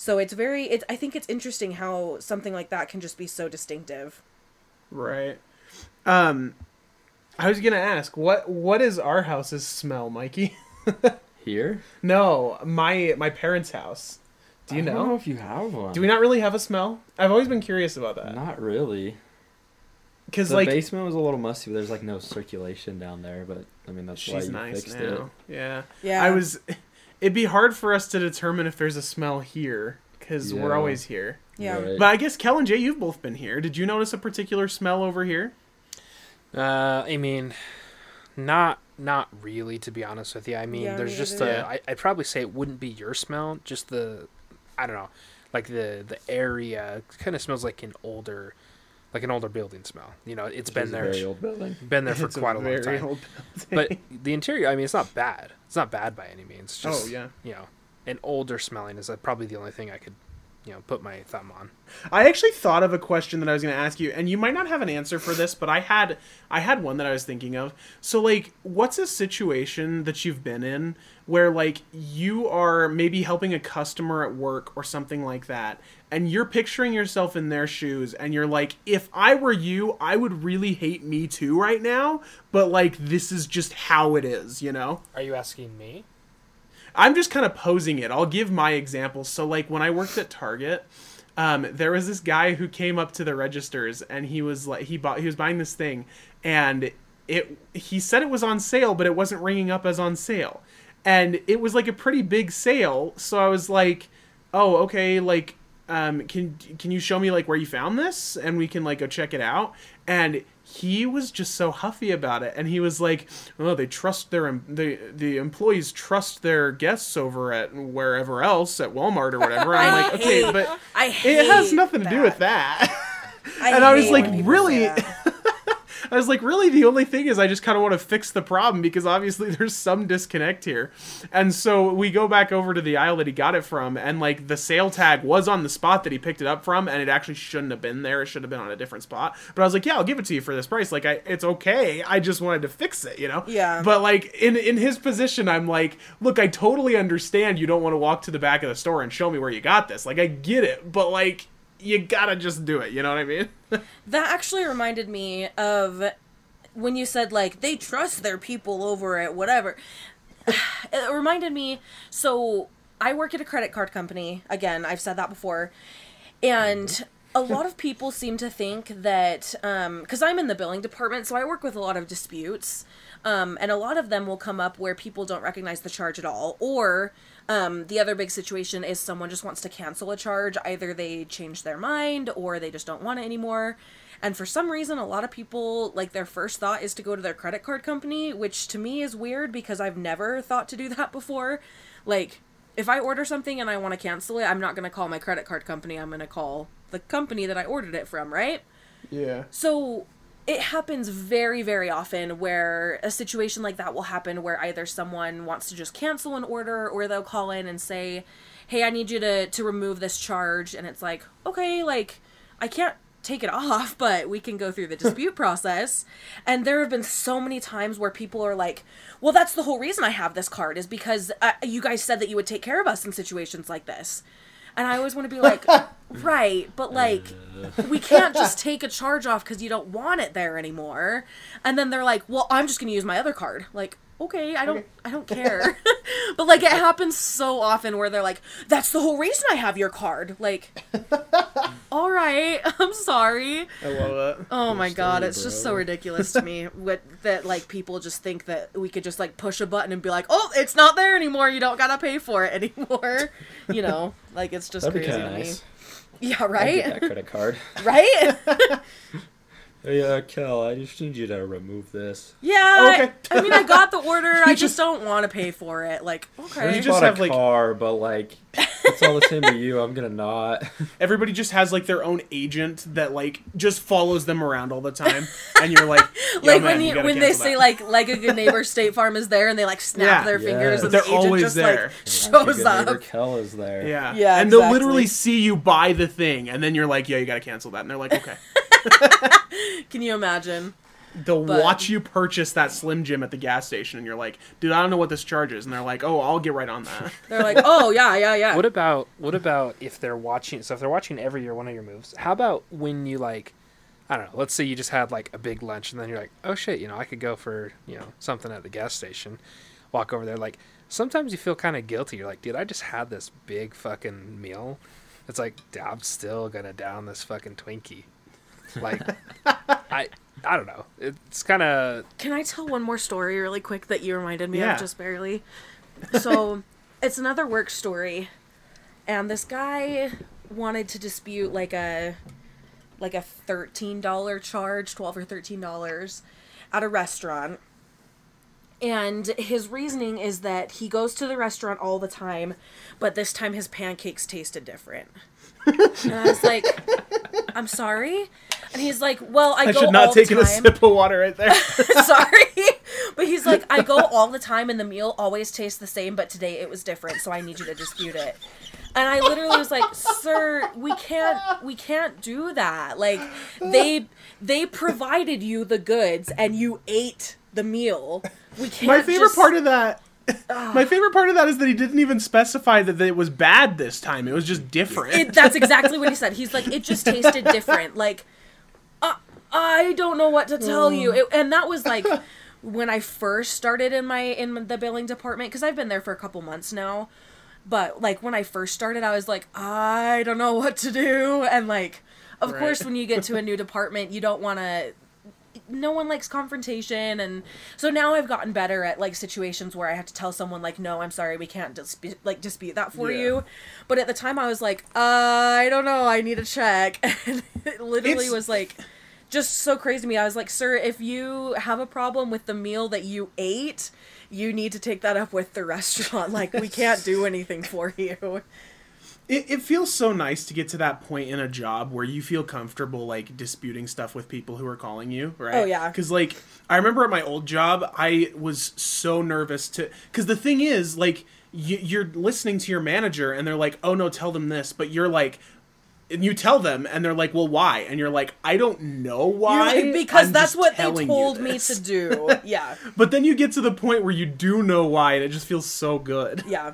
so it's very it's I think it's interesting how something like that can just be so distinctive. Right. Um, I was gonna ask what what is our house's smell, Mikey? Here? no, my my parents' house. Do you know? I know? don't know if you have one. Do we not really have a smell? I've always been curious about that Not really. because The like basement was a little musty, but there's like no circulation down there. But I mean, that's why she's you nice fixed now. it. Yeah. Yeah. I was. It'd be hard for us to determine if there's a smell here because we're always here. yeah. Right. But I guess Kel and Jay, you've both been here. Did you notice a particular smell over here? Uh, I mean, not not really to be honest with you. I mean, Yeah, there's just either. a. Yeah. I, I'd probably say it wouldn't be your smell, just the, I don't know, like the the area kind of smells like an older, like an older building smell. You know, it's Which been a there, Very old building. been there for It's quite a, long very time. But the interior, I mean, it's not bad. It's not bad by any means. Oh, just, oh yeah. you know, an older smelling is probably the only thing I could, you know, put my thumb on. I actually thought of a question that I was going to ask you, and you might not have an answer for this, but I had I had one that I was thinking of. So, like, what's a situation that you've been in where, like, you are maybe helping a customer at work or something like that, and you're picturing yourself in their shoes, and you're like, if I were you, I would really hate me too right now, but like, this is just how it is, you know? Are you asking me? I'm just kind of posing it. I'll give my examples. So, like, when I worked at Target, um, there was this guy who came up to the registers and he was like, he bought, he was buying this thing, and it, he said it was on sale, but it wasn't ringing up as on sale, and it was like a pretty big sale. So I was like, oh, okay, like, um, can can you show me like where you found this, and we can like go check it out, and he was just so huffy about it. And he was like oh they trust their em- the the employees trust their guests over at wherever else at Walmart or whatever. I'm like okay hate- but I it has nothing to do with that. and I was like, really? I was like, really, the only thing is I just kind of want to fix the problem because obviously there's some disconnect here. And so we go back over to the aisle that he got it from, and like the sale tag was on the spot that he picked it up from, and it actually shouldn't have been there. It should have been on a different spot. But I was like, yeah, I'll give it to you for this price. Like, I, it's okay. I just wanted to fix it, you know? Yeah. But like in in his position, I'm like, look, I totally understand you don't want to walk to the back of the store and show me where you got this. Like, I get it, but like. You gotta just do it, you know what I mean? That actually reminded me of when you said like they trust their people over at whatever. It reminded me. So I work at a credit card company. Again, I've said that before, and a lot of people seem to think that because I'm in the billing department, so I work with a lot of disputes. Um, and a lot of them will come up where people don't recognize the charge at all, or um, the other big situation is someone just wants to cancel a charge. Either they change their mind or they just don't want it anymore. And for some reason, a lot of people, like, their first thought is to go to their credit card company, which to me is weird because I've never thought to do that before. Like, if I order something and I want to cancel it, I'm not going to call my credit card company. I'm going to call the company that I ordered it from, right? Yeah. So it happens very, very often where a situation like that will happen where either someone wants to just cancel an order or they'll call in and say, Hey, I need you to, to remove this charge. And it's like, okay, like, I can't take it off, but we can go through the dispute process. And there have been so many times where people are like, well, that's the whole reason I have this card is because uh, you guys said that you would take care of us in situations like this. And I always want to be like, right, but like, we can't just take a charge off because you don't want it there anymore. And then they're like, well, I'm just going to use my other card. Like, okay, I don't, I don't care. but like, it happens so often where they're like, "That's the whole reason I have your card." Like, all right, I'm sorry. I love it. Oh my god, story, it's just so ridiculous to me what that like people just think that we could just like push a button and be like, "Oh, it's not there anymore. You don't gotta pay for it anymore." You know, like it's just That'd crazy kind to nice. me. Yeah, I'd right, get that credit card. right. Hey, uh, Kel, I just need you to remove this. Yeah. Okay. I, I mean, I got the order. I just just- don't want to pay for it. Like, okay. You just just bought have, a like- car, but like it's all the same to you. I'm gonna not. Everybody just has like their own agent that like just follows them around all the time, and you're like, Yo, like man, when you you, when they cancel say like like a good neighbor State Farm is there and they like snap Yeah. their fingers Yeah. and They're the agent always just there. like shows Good up. Kel is there. Yeah. Yeah, And they'll literally see you buy the thing, and then you're like, yeah, you got to cancel that. And they're like, okay. Can you imagine? They'll But- watch you purchase that Slim Jim at the gas station, and you're like, dude, I don't know what this charges. And they're like, oh, I'll get right on that. They're like, oh yeah, yeah, yeah. What about what about if they're watching? So if they're watching every year one of your moves, how about when you like, I don't know. Let's say you just had like a big lunch, and then you're like, oh shit, you know, I could go for you know something at the gas station. Walk over there, like sometimes you feel kind of guilty. You're like, dude, I just had this big fucking meal. It's like I'm still gonna down this fucking Twinkie. Like, I I don't know. It's kind of Can I tell one more story really quick that you reminded me Yeah. of just barely? So, it's another work story, and this guy wanted to dispute like a like a thirteen dollar charge, twelve or thirteen dollars, at a restaurant. And his reasoning is that he goes to the restaurant all the time, but this time his pancakes tasted different. and I was like, "I'm sorry," and he's like, "Well, I, I go should not the taken a sip of water right there. Sorry. But he's like, I go all the time and the meal always tastes the same, but today it was different, so I need you to dispute it. And I literally was like, "Sir, we can't we can't do that. Like they they provided you the goods and you ate the meal. We can't My favorite just- part of that. My favorite part of that is that he didn't even specify that it was bad this time. It was just different. it, that's exactly what he said. He's like, it just tasted different. Like, I don't know what to tell you. It, and that was like when I first started in my in the billing department because I've been there for a couple months now. But like when I first started, I was like, I don't know what to do, and like, of Right. course, when you get to a new department, you don't want to. No one likes confrontation, and so now I've gotten better at like situations where I have to tell someone like, "No, I'm sorry, we can't dispute like dispute that for Yeah. you." But at the time, I was like, uh, "I don't know, I need a check," and it literally It's- was like just so crazy to me. I was like, "Sir, if you have a problem with the meal that you ate, you need to take that up with the restaurant. Like, we can't do anything for you." It, it feels so nice to get to that point in a job where you feel comfortable like disputing stuff with people who are calling you, right? Oh, yeah. Because like I remember at my old job, I was so nervous to. Because the thing is, like you, you're listening to your manager and they're like, "Oh no, tell them this," but you're like. And you tell them, and they're like, "Well, why?" And you're like, "I don't know why." Like, because I'm that's what they told me to do. Yeah. But then you get to the point where you do know why, and it just feels so good. Yeah.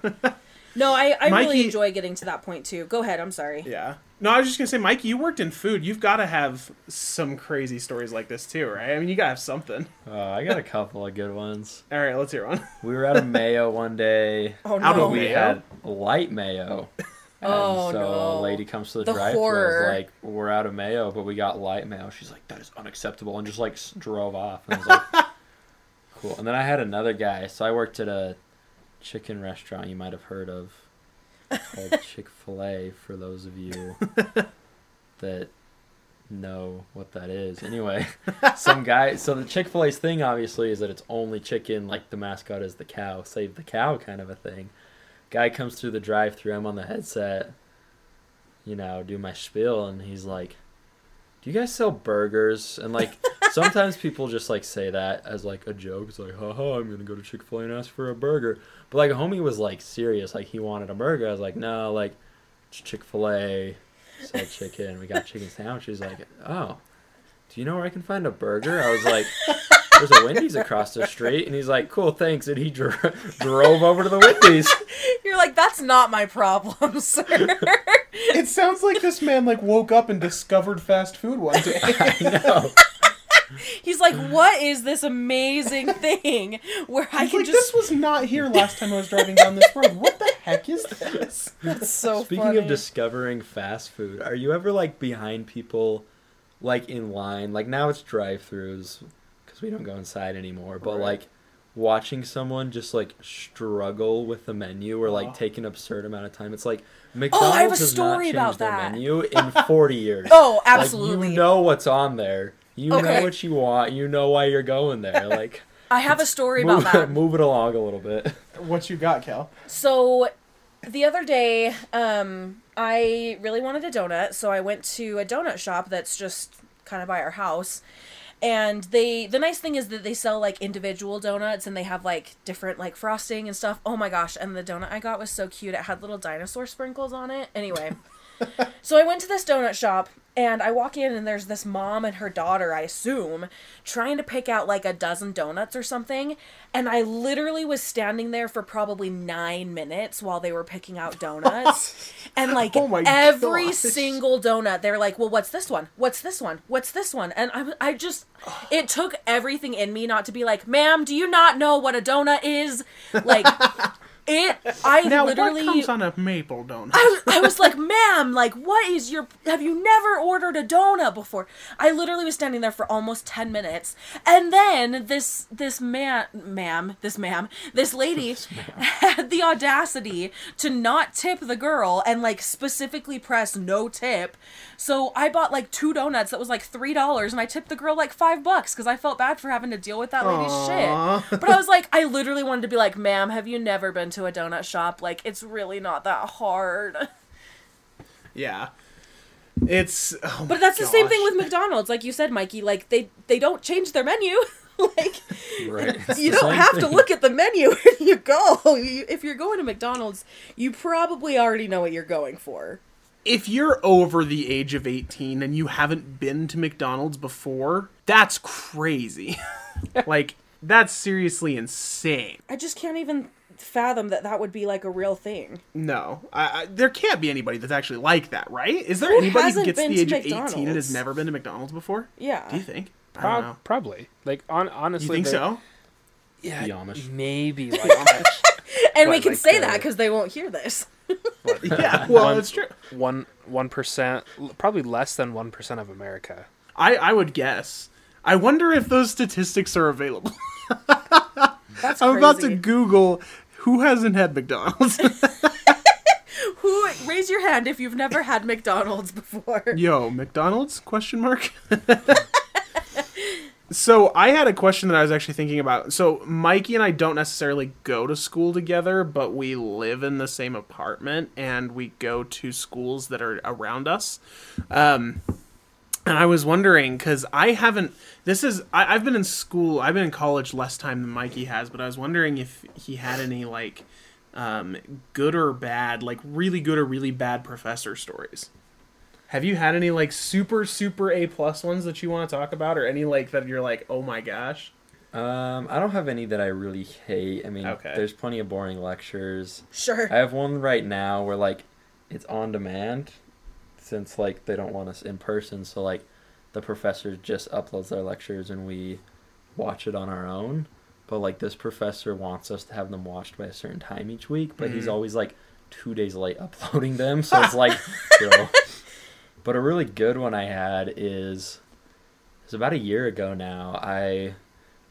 No, I, I really enjoy getting to that point too. Go ahead, I'm sorry. Yeah. No, I was just gonna say, Mikey, you worked in food. You've got to have some crazy stories like this too, right? I mean, you gotta have something. Uh, I got a couple of good ones. All right, let's hear one. We were out of mayo one day. Oh Out no. of We mayo? had light mayo. And Oh, so no. Lady comes to the, The drive-thru. horror. I was like, "We're out of mayo, but we got light mayo." She's like, "That is unacceptable," and just like drove off. And I was like, "Cool." And then I had another guy. So I worked at a chicken restaurant you might have heard of called Chick Fil A. For those of you that know what that is, anyway, some guy. So the Chick Fil A's thing obviously is that it's only chicken. Like the mascot is the cow. Save the cow, kind of a thing guy comes through the drive through i'm on the headset you know do my spiel and he's like do you guys sell burgers? And like sometimes people just like say that as like a joke. It's like haha i'm gonna go to chick-fil-a and ask for a burger. But like homie was like serious. Like he wanted a burger. I was like no like it's chick-fil-a sell chicken. We got chicken sandwiches. Like oh do you know where i can find a burger? I was like there's a wendy's across the street. And he's like cool thanks. And he dro- drove over to the wendy's. You're like, that's not my problem, sir. It sounds like this man like woke up and discovered fast food one day. I know. He's like, "What is this amazing thing where I He's can like, just?" this was not here last time I was driving down this road. What the heck is this? That's so Speaking funny. of discovering fast food, are you ever like behind people, like in line? Like now it's drive-throughs because we don't go inside anymore. But Right. like watching someone just like struggle with the menu or like take an absurd amount of time. It's like McDonald's Oh, have a has story not about changed their that. menu in 40 years. oh, Like, absolutely. you know what's on there. You Okay. know what you want. You know why you're going there. Like I have a story move, about that. move it along a little bit. What you got, Cal? So the other day, um, I really wanted a donut, so I went to a donut shop that's just kind of by our house. And they the nice thing is that they sell like individual donuts and they have like different like frosting and stuff. Oh my gosh, and the donut I got was so cute. It had little dinosaur sprinkles on it. Anyway, so I went to this donut shop and I walk in and there's this mom and her daughter, I assume, trying to pick out like a dozen donuts or something. And I literally was standing there for probably nine minutes while they were picking out donuts. and like Oh every gosh. single donut, they're like, well, what's this one? What's this one? What's this one? And I, I just, it took everything in me not to be like, ma'am, do you not know what a donut is? Like, it, I Now, literally. what comes on a maple donut? I, I was like, ma'am, like, what is your. Have you never ordered a donut before? I literally was standing there for almost 10 minutes. And then this, this man, ma'am, this ma'am, this lady had the audacity to not tip the girl and, like, specifically press no tip. So I bought, like, two donuts that was, like, $3 and I tipped the girl, like, five bucks because I felt bad for having to deal with that lady's Aw. shit. But I was like, I literally wanted to be like, ma'am, have you never been to a donut shop? Like, it's really not that hard. yeah. It's. oh But that's the same thing with McDonald's, like you said, Mikey. Like they they don't change their menu. like Right. You don't have to look at the menu when you go. You, if you're going to McDonald's, you probably already know what you're going for. If you're over the age of 18 and you haven't been to McDonald's before, that's crazy. like, that's seriously insane. I just can't even fathom that that would be like a real thing. No, I, I, there can't be anybody that's actually like that, right? Is there Who anybody who gets been the age to of 18 and has never been to McDonald's before? Yeah. Do you think? I Pro- don't know. probably. Like on You think so? Yeah, The Amish. maybe like Amish. And we can like say the- that because they won't hear this. What, Yeah, well, one- that's true. One one percent, probably less than one percent of America. I, I would guess. I wonder if those statistics are available. That's I'm about to. Google who hasn't had McDonald's. Who raise your hand if you've never had McDonald's before? Yo, McDonald's? Question mark. so I had a question that I was actually thinking about. So Mikey and I don't necessarily go to school together, but we live in the same apartment and we go to schools that are around us. Um, and I was wondering because I haven't. This is I, I've been in school. I've been in college less time than Mikey has, but I was wondering if he had any like um, good or bad, like really good or really bad professor stories. Have you had any like super super A plus ones that you want to talk about, or any like that you're like, oh my gosh? Um, I don't have any that I really hate. I mean, Okay. there's plenty of boring lectures. Sure. I have one right now where like it's on demand, since like they don't want us in person. So like the professor just uploads their lectures and we watch it on our own. But like this professor wants us to have them watched by a certain time each week, but he's Mhm. always like two days late uploading them. So it's like, yo. But a really good one I had is it's about a year ago now. I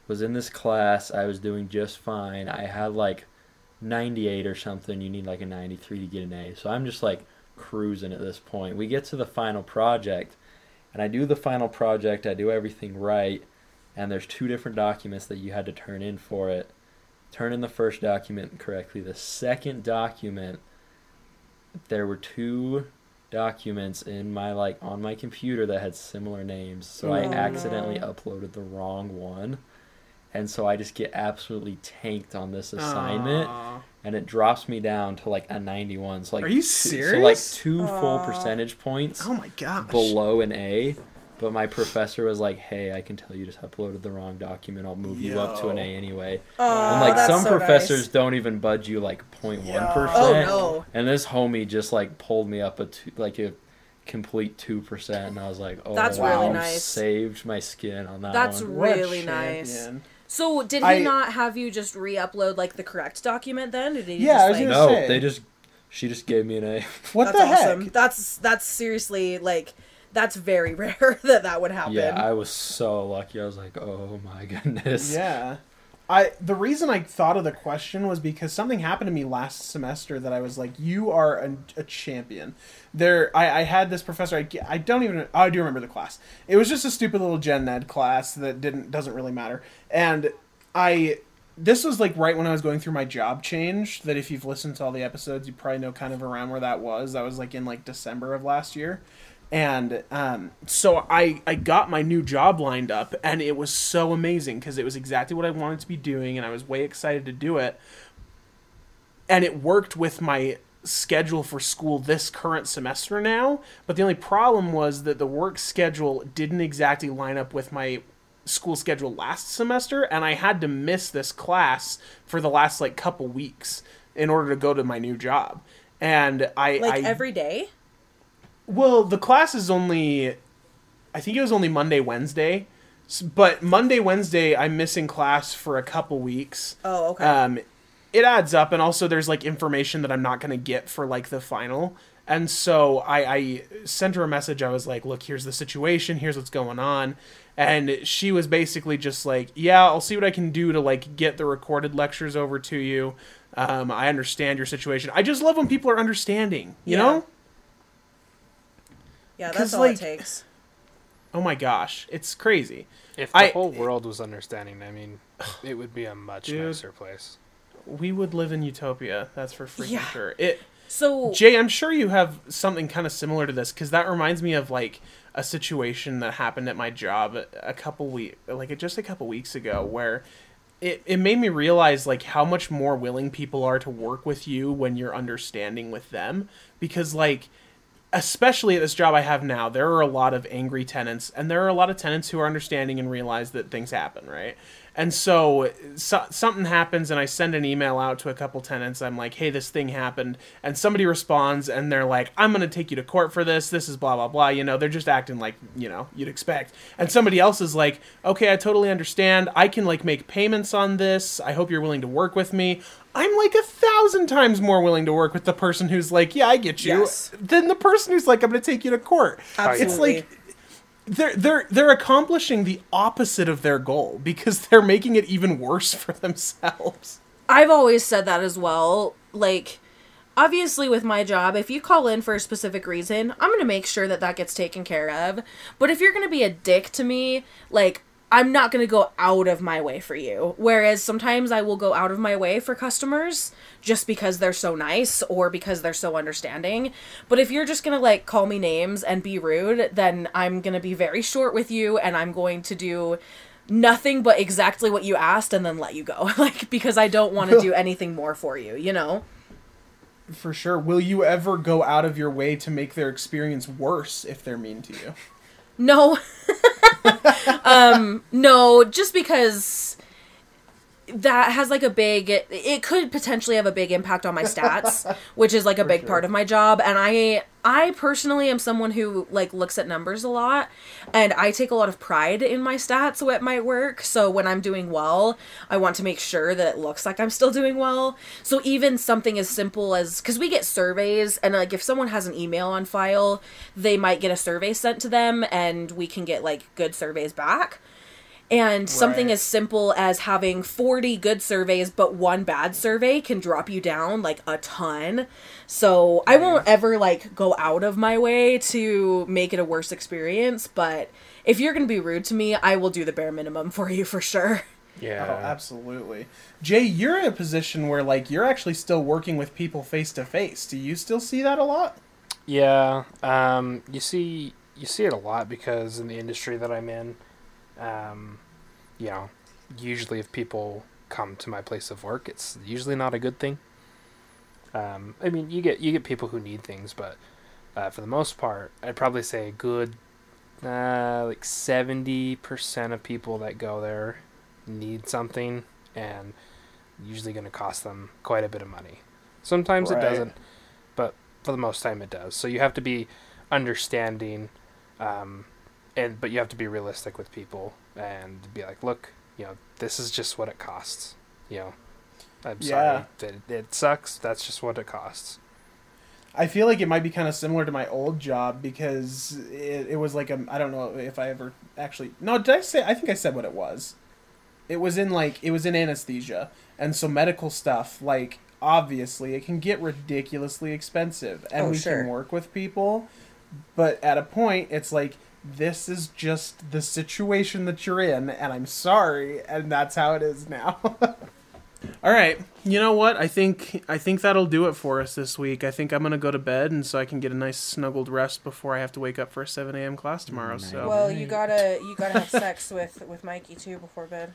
was in this class. I was doing just fine. I had like 98 or something. You need like a 93 to get an A. So I'm just like cruising at this point. We get to the final project, and I do the final project. I do everything right, and there's two different documents that you had to turn in for it. Turn in the first document correctly. The second document, there were two documents in my like on my computer that had similar names. So I Oh, accidentally no. uploaded the wrong one. And so I just get absolutely tanked on this assignment Aw. And it drops me down to like a 91. So like Are you two- So like serious? two full percentage points Oh my gosh. below an A. But my professor was like, "Hey, I can tell you just uploaded the wrong document. I'll move you up to an A anyway." Oh, and like some so professors nice. don't even budge you like 0.1 Oh no. And this homie just like pulled me up a two, like a complete two percent, and I was like, oh, That's really nice. Saved my skin on that That's one. What really nice. Champion. So did he I- not have you just re-upload like the correct document then? Or did he Yeah, just, I was like, No, say. they just she just gave me an A. What that's the awesome. heck? That's that's seriously like that's very rare that that would happen. Yeah, I was so lucky. I was like, oh my goodness. Yeah. I the reason I thought of the question was because something happened to me last semester that I was like, "You are a, a champion." There, I, I had this professor. I, I don't even. oh, I do remember the class. It was just a stupid little gen ed class that didn't doesn't really matter. And I, this was like right when I was going through my job change. That if you've listened to all the episodes, you probably know kind of around where that was. That was like in like December of last year and um, so I, I got my new job lined up and it was so amazing because it was exactly what i wanted to be doing and i was way excited to do it and it worked with my schedule for school this current semester now but the only problem was that the work schedule didn't exactly line up with my school schedule last semester and i had to miss this class for the last like couple weeks in order to go to my new job and i like I, every day. Well, the class is only, I think it was only Monday, Wednesday, but Monday, Wednesday, I'm missing class for a couple weeks. Oh, okay. Um, it adds up, and also there's like information that I'm not gonna get for like the final, and so I, I sent her a message. I was like, "Look, here's the situation. Here's what's going on," and she was basically just like, "Yeah, I'll see what I can do to like get the recorded lectures over to you." Um, I understand your situation. I just love when people are understanding, you Yeah. know? Yeah, 'cause, that's all like- it takes. Oh my gosh, it's crazy. If the I- whole world was understanding, I mean, it would be a much Dude. nicer place. We would live in utopia. That's for freaking Yeah. sure. It, So Jay, I'm sure you have something kind of similar to this because that reminds me of like a situation that happened at my job a- a couple week, like just a couple weeks ago, where it it made me realize like how much more willing people are to work with you when you're understanding with them because like especially at this job I have now, there are a lot of angry tenants, and there are a lot of tenants who are understanding and realize that things happen, right? And so, so something happens, and I send an email out to a couple tenants. I'm like, "Hey, this thing happened," and somebody responds, and they're like, "I'm going to take you to court for this. This is blah blah blah." You know, they're just acting like you know you'd expect. And somebody else is like, "Okay, I totally understand. I can like make payments on this. I hope you're willing to work with me." I'm like a thousand times more willing to work with the person who's like, "Yeah, I get you," Yes. than the person who's like, "I'm going to take you to court." Absolutely. It's like they're they're they're accomplishing the opposite of their goal because they're making it even worse for themselves. I've always said that as well. Like, obviously, with my job, if you call in for a specific reason, I'm going to make sure that that gets taken care of. But if you're going to be a dick to me, like, I'm not going to go out of my way for you. Whereas sometimes I will go out of my way for customers just because they're so nice or because they're so understanding. But if you're just going to, like, call me names and be rude, then I'm going to be very short with you and I'm going to do nothing but exactly what you asked and then let you go like because i don't want to do anything more for you you know For sure. Will you ever go out of your way to make their experience worse if they're mean to you? no um no just because that has like a big it could potentially have a big impact on my stats which is like a big sure. part of my job. And i i personally am someone who like looks at numbers a lot and i take a lot of pride in my stats at my work. So when i'm doing well i want to make sure that it looks like i'm still doing well. So even something as simple as because we get surveys and like if someone has an email on file they might get a survey sent to them and we can get like good surveys back and something as simple as having 40 good surveys but one bad survey can drop you down like a ton. So I won't ever like go out of my way to make it a worse experience, but if you're going to be rude to me, I will do the bare minimum for you for sure. Yeah. Oh, absolutely. Jay, you're in a position where like you're actually still working with people face to face. Do you still see that a lot? Yeah, um, you see, you see it a lot because in the industry that I'm in, um, you know, usually if people come to my place of work, it's usually not a good thing. Um, I mean, you get you get people who need things, but uh, for the most part, I'd probably say a good, uh, like seventy percent of people that go there need something, and usually going to cost them quite a bit of money. Sometimes Right. it doesn't, but for the most time it does. So you have to be understanding, um, and but you have to be realistic with people and be like, look, you know, this is just what it costs. You know, I'm Yeah. sorry that it, it sucks. That's just what it costs. I feel like it might be kind of similar to my old job because it, it was like a I don't know if I ever actually no did I say I think I said what it was. It was in like it was in anesthesia and so medical stuff like obviously it can get ridiculously expensive and Oh, we sure. can work with people but at a point it's like this is just the situation that you're in and I'm sorry and that's how it is now. All right. You know what? I think I think that'll do it for us this week. I think I'm gonna go to bed, and so I can get a nice snuggled rest before I have to wake up for a 7 a.m. class tomorrow. So. Well, you gotta you gotta have sex with with Mikey too before bed.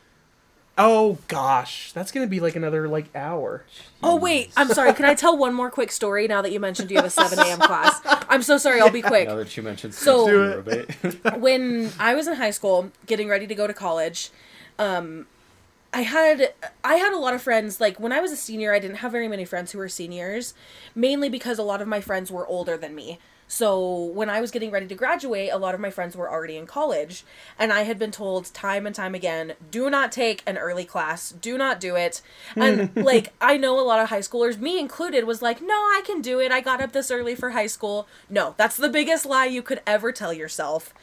Oh gosh, that's gonna be like another like hour. Oh wait, I'm sorry. Can I tell one more quick story now that you mentioned you have a 7 a.m. class? I'm so sorry. I'll be quick. Now that you mentioned So- so, Do it. when I was in high school, getting ready to go to college, um, I had I had a lot of friends. Like when I was a senior, I didn't have very many friends who were seniors, mainly because a lot of my friends were older than me. So when I was getting ready to graduate, a lot of my friends were already in college, and I had been told time and time again, "Do not take an early class. Do not do it." And like I know a lot of high schoolers, me included, was like, "No, I can do it. I got up this early for high school." No, that's the biggest lie you could ever tell yourself.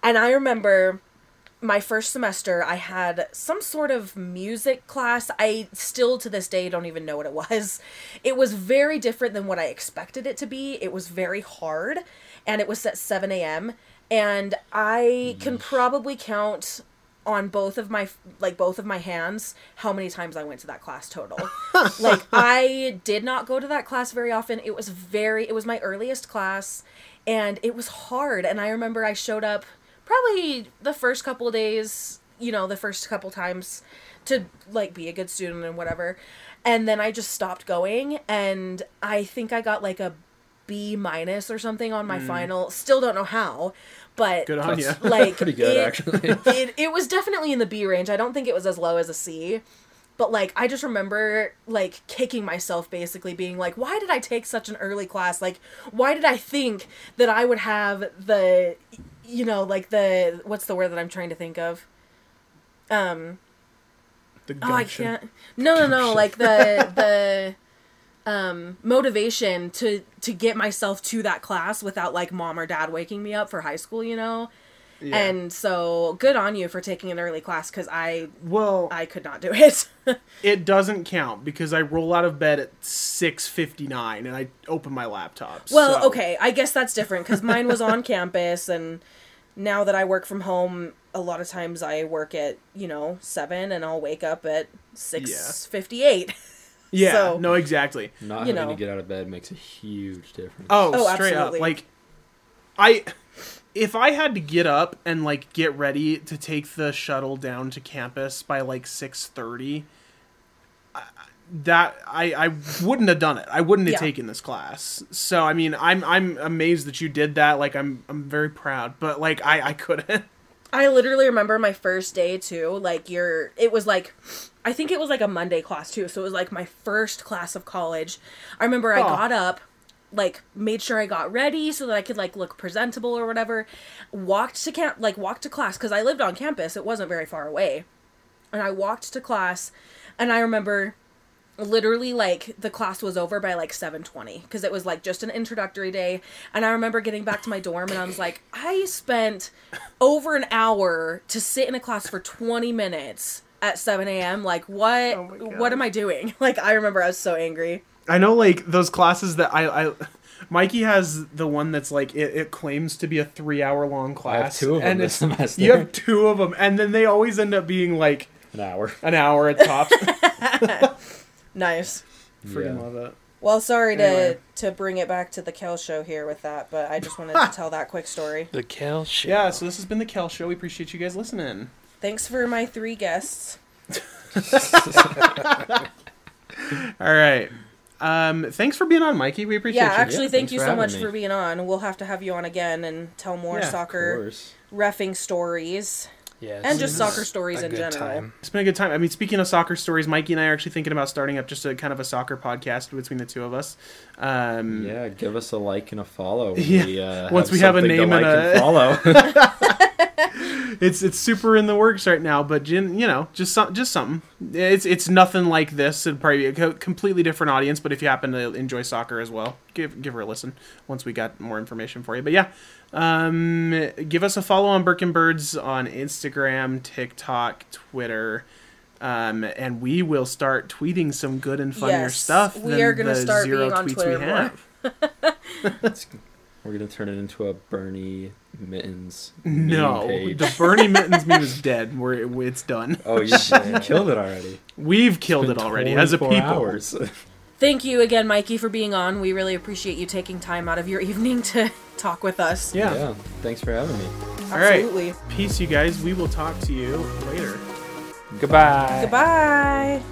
And I remember my first semester, I had some sort of music class. I still to this day don't even know what it was. It was very different than what I expected it to be. It was very hard, and it was at 7 a.m. And I can probably count on both of my like both of my hands how many times I went to that class total. like I did not go to that class very often. It was very it was my earliest class and it was hard and I remember I showed up probably the first couple of days, you know, the first couple times to like be a good student and whatever. And then I just stopped going and I think I got like a B minus or something on my mm. final. Still don't know how, but Good on you. like pretty good, it- actually. it, it was definitely in the B range. I don't think it was as low as a C. But like I just remember like kicking myself basically being like why did I take such an early class? Like why did I think that I would have the you know like the what's the word that I'm trying to think of? Um The oh I can't No, no, no, like the the um motivation to to get myself to that class without like mom or dad waking me up for high school, you know? Yeah. And so good on you for taking an early class cuz I well, I could not do it. it doesn't count because I roll out of bed at 6:59 and I open my laptop. well, so- okay, I guess that's different cuz mine was on campus and now that I work from home, a lot of times I work at, you know, 7 and I'll wake up at 6:58. Yeah. so- no, exactly. Not You having know. to get out of bed makes a huge difference. Oh, Oh, straight absolutely. up. Like, I, if I had to get up and like get ready to take the shuttle down to campus by like six thirty, that I I wouldn't have done it. I wouldn't have Yeah. taken this class. So I mean, I'm I'm amazed that you did that. Like, I'm I'm very proud. But like, I I couldn't. I literally remember my first day too. Like your, it was like, I think it was like a Monday class too. So it was like my first class of college. I remember I got up, like made sure I got ready so that I could like look presentable or whatever. Walked to camp, like walked to class because I lived on campus. It wasn't very far away, and I walked to class, and I remember literally like the class was over by like 7:20 because it was like just an introductory day and I remember getting back to my dorm and I was like I spent over an hour to sit in a class for 20 minutes at 7 a.m. like what Oh what am I doing like I remember I was so angry I know like those classes that I I. Mikey has the one that's like it, it claims to be a three hour long I have class, two of them and this it's- semester. you have two of them, and then they always end up being like An hour. an hour at tops. nice Freaking Yeah. love it. well sorry to Anyway. to bring it back to the Kel show here with that but I just wanted to tell that quick story The Kel Show. Yeah, so this has been the Kel Show. We appreciate you guys listening. thanks for my three guests All right. Um, thanks for being on, Mikey. We appreciate yeah you. actually Yeah, actually, thank you so much me. for being on we'll have to have you on again and tell more Yeah, soccer refing stories Yeah, And just soccer stories a in good general. time. It's been a good time. I mean, speaking of soccer stories, Mikey and I are actually thinking about starting up just a kind of a soccer podcast between the two of us. Um, Yeah, give us a like and a follow. when Yeah, We, uh, once we have a something to name and like a- follow. it's it's super in the works right now, but you know, just some, just something. It's it's nothing like this. It'd probably be a co- completely different audience. But if you happen to enjoy soccer as well, give give her a listen once we got more information for you. But yeah, um, give us a follow on Birkin Birds on Instagram, TikTok, Twitter. Um, and we will start tweeting some good and funnier Yes, stuff. we than are gonna start zero being on Twitter we more. have. We're gonna turn it into a Bernie Mittens. No, page. the Bernie Mittens meme is dead. We're it's done. Oh, you killed it already. We've killed it already as a 24 people. Hours. Thank you again, Mikey, for being on. We really appreciate you taking time out of your evening to talk with us. Yeah. yeah. Thanks for having me. All right. Peace, you guys. We will talk to you later. Goodbye. Goodbye.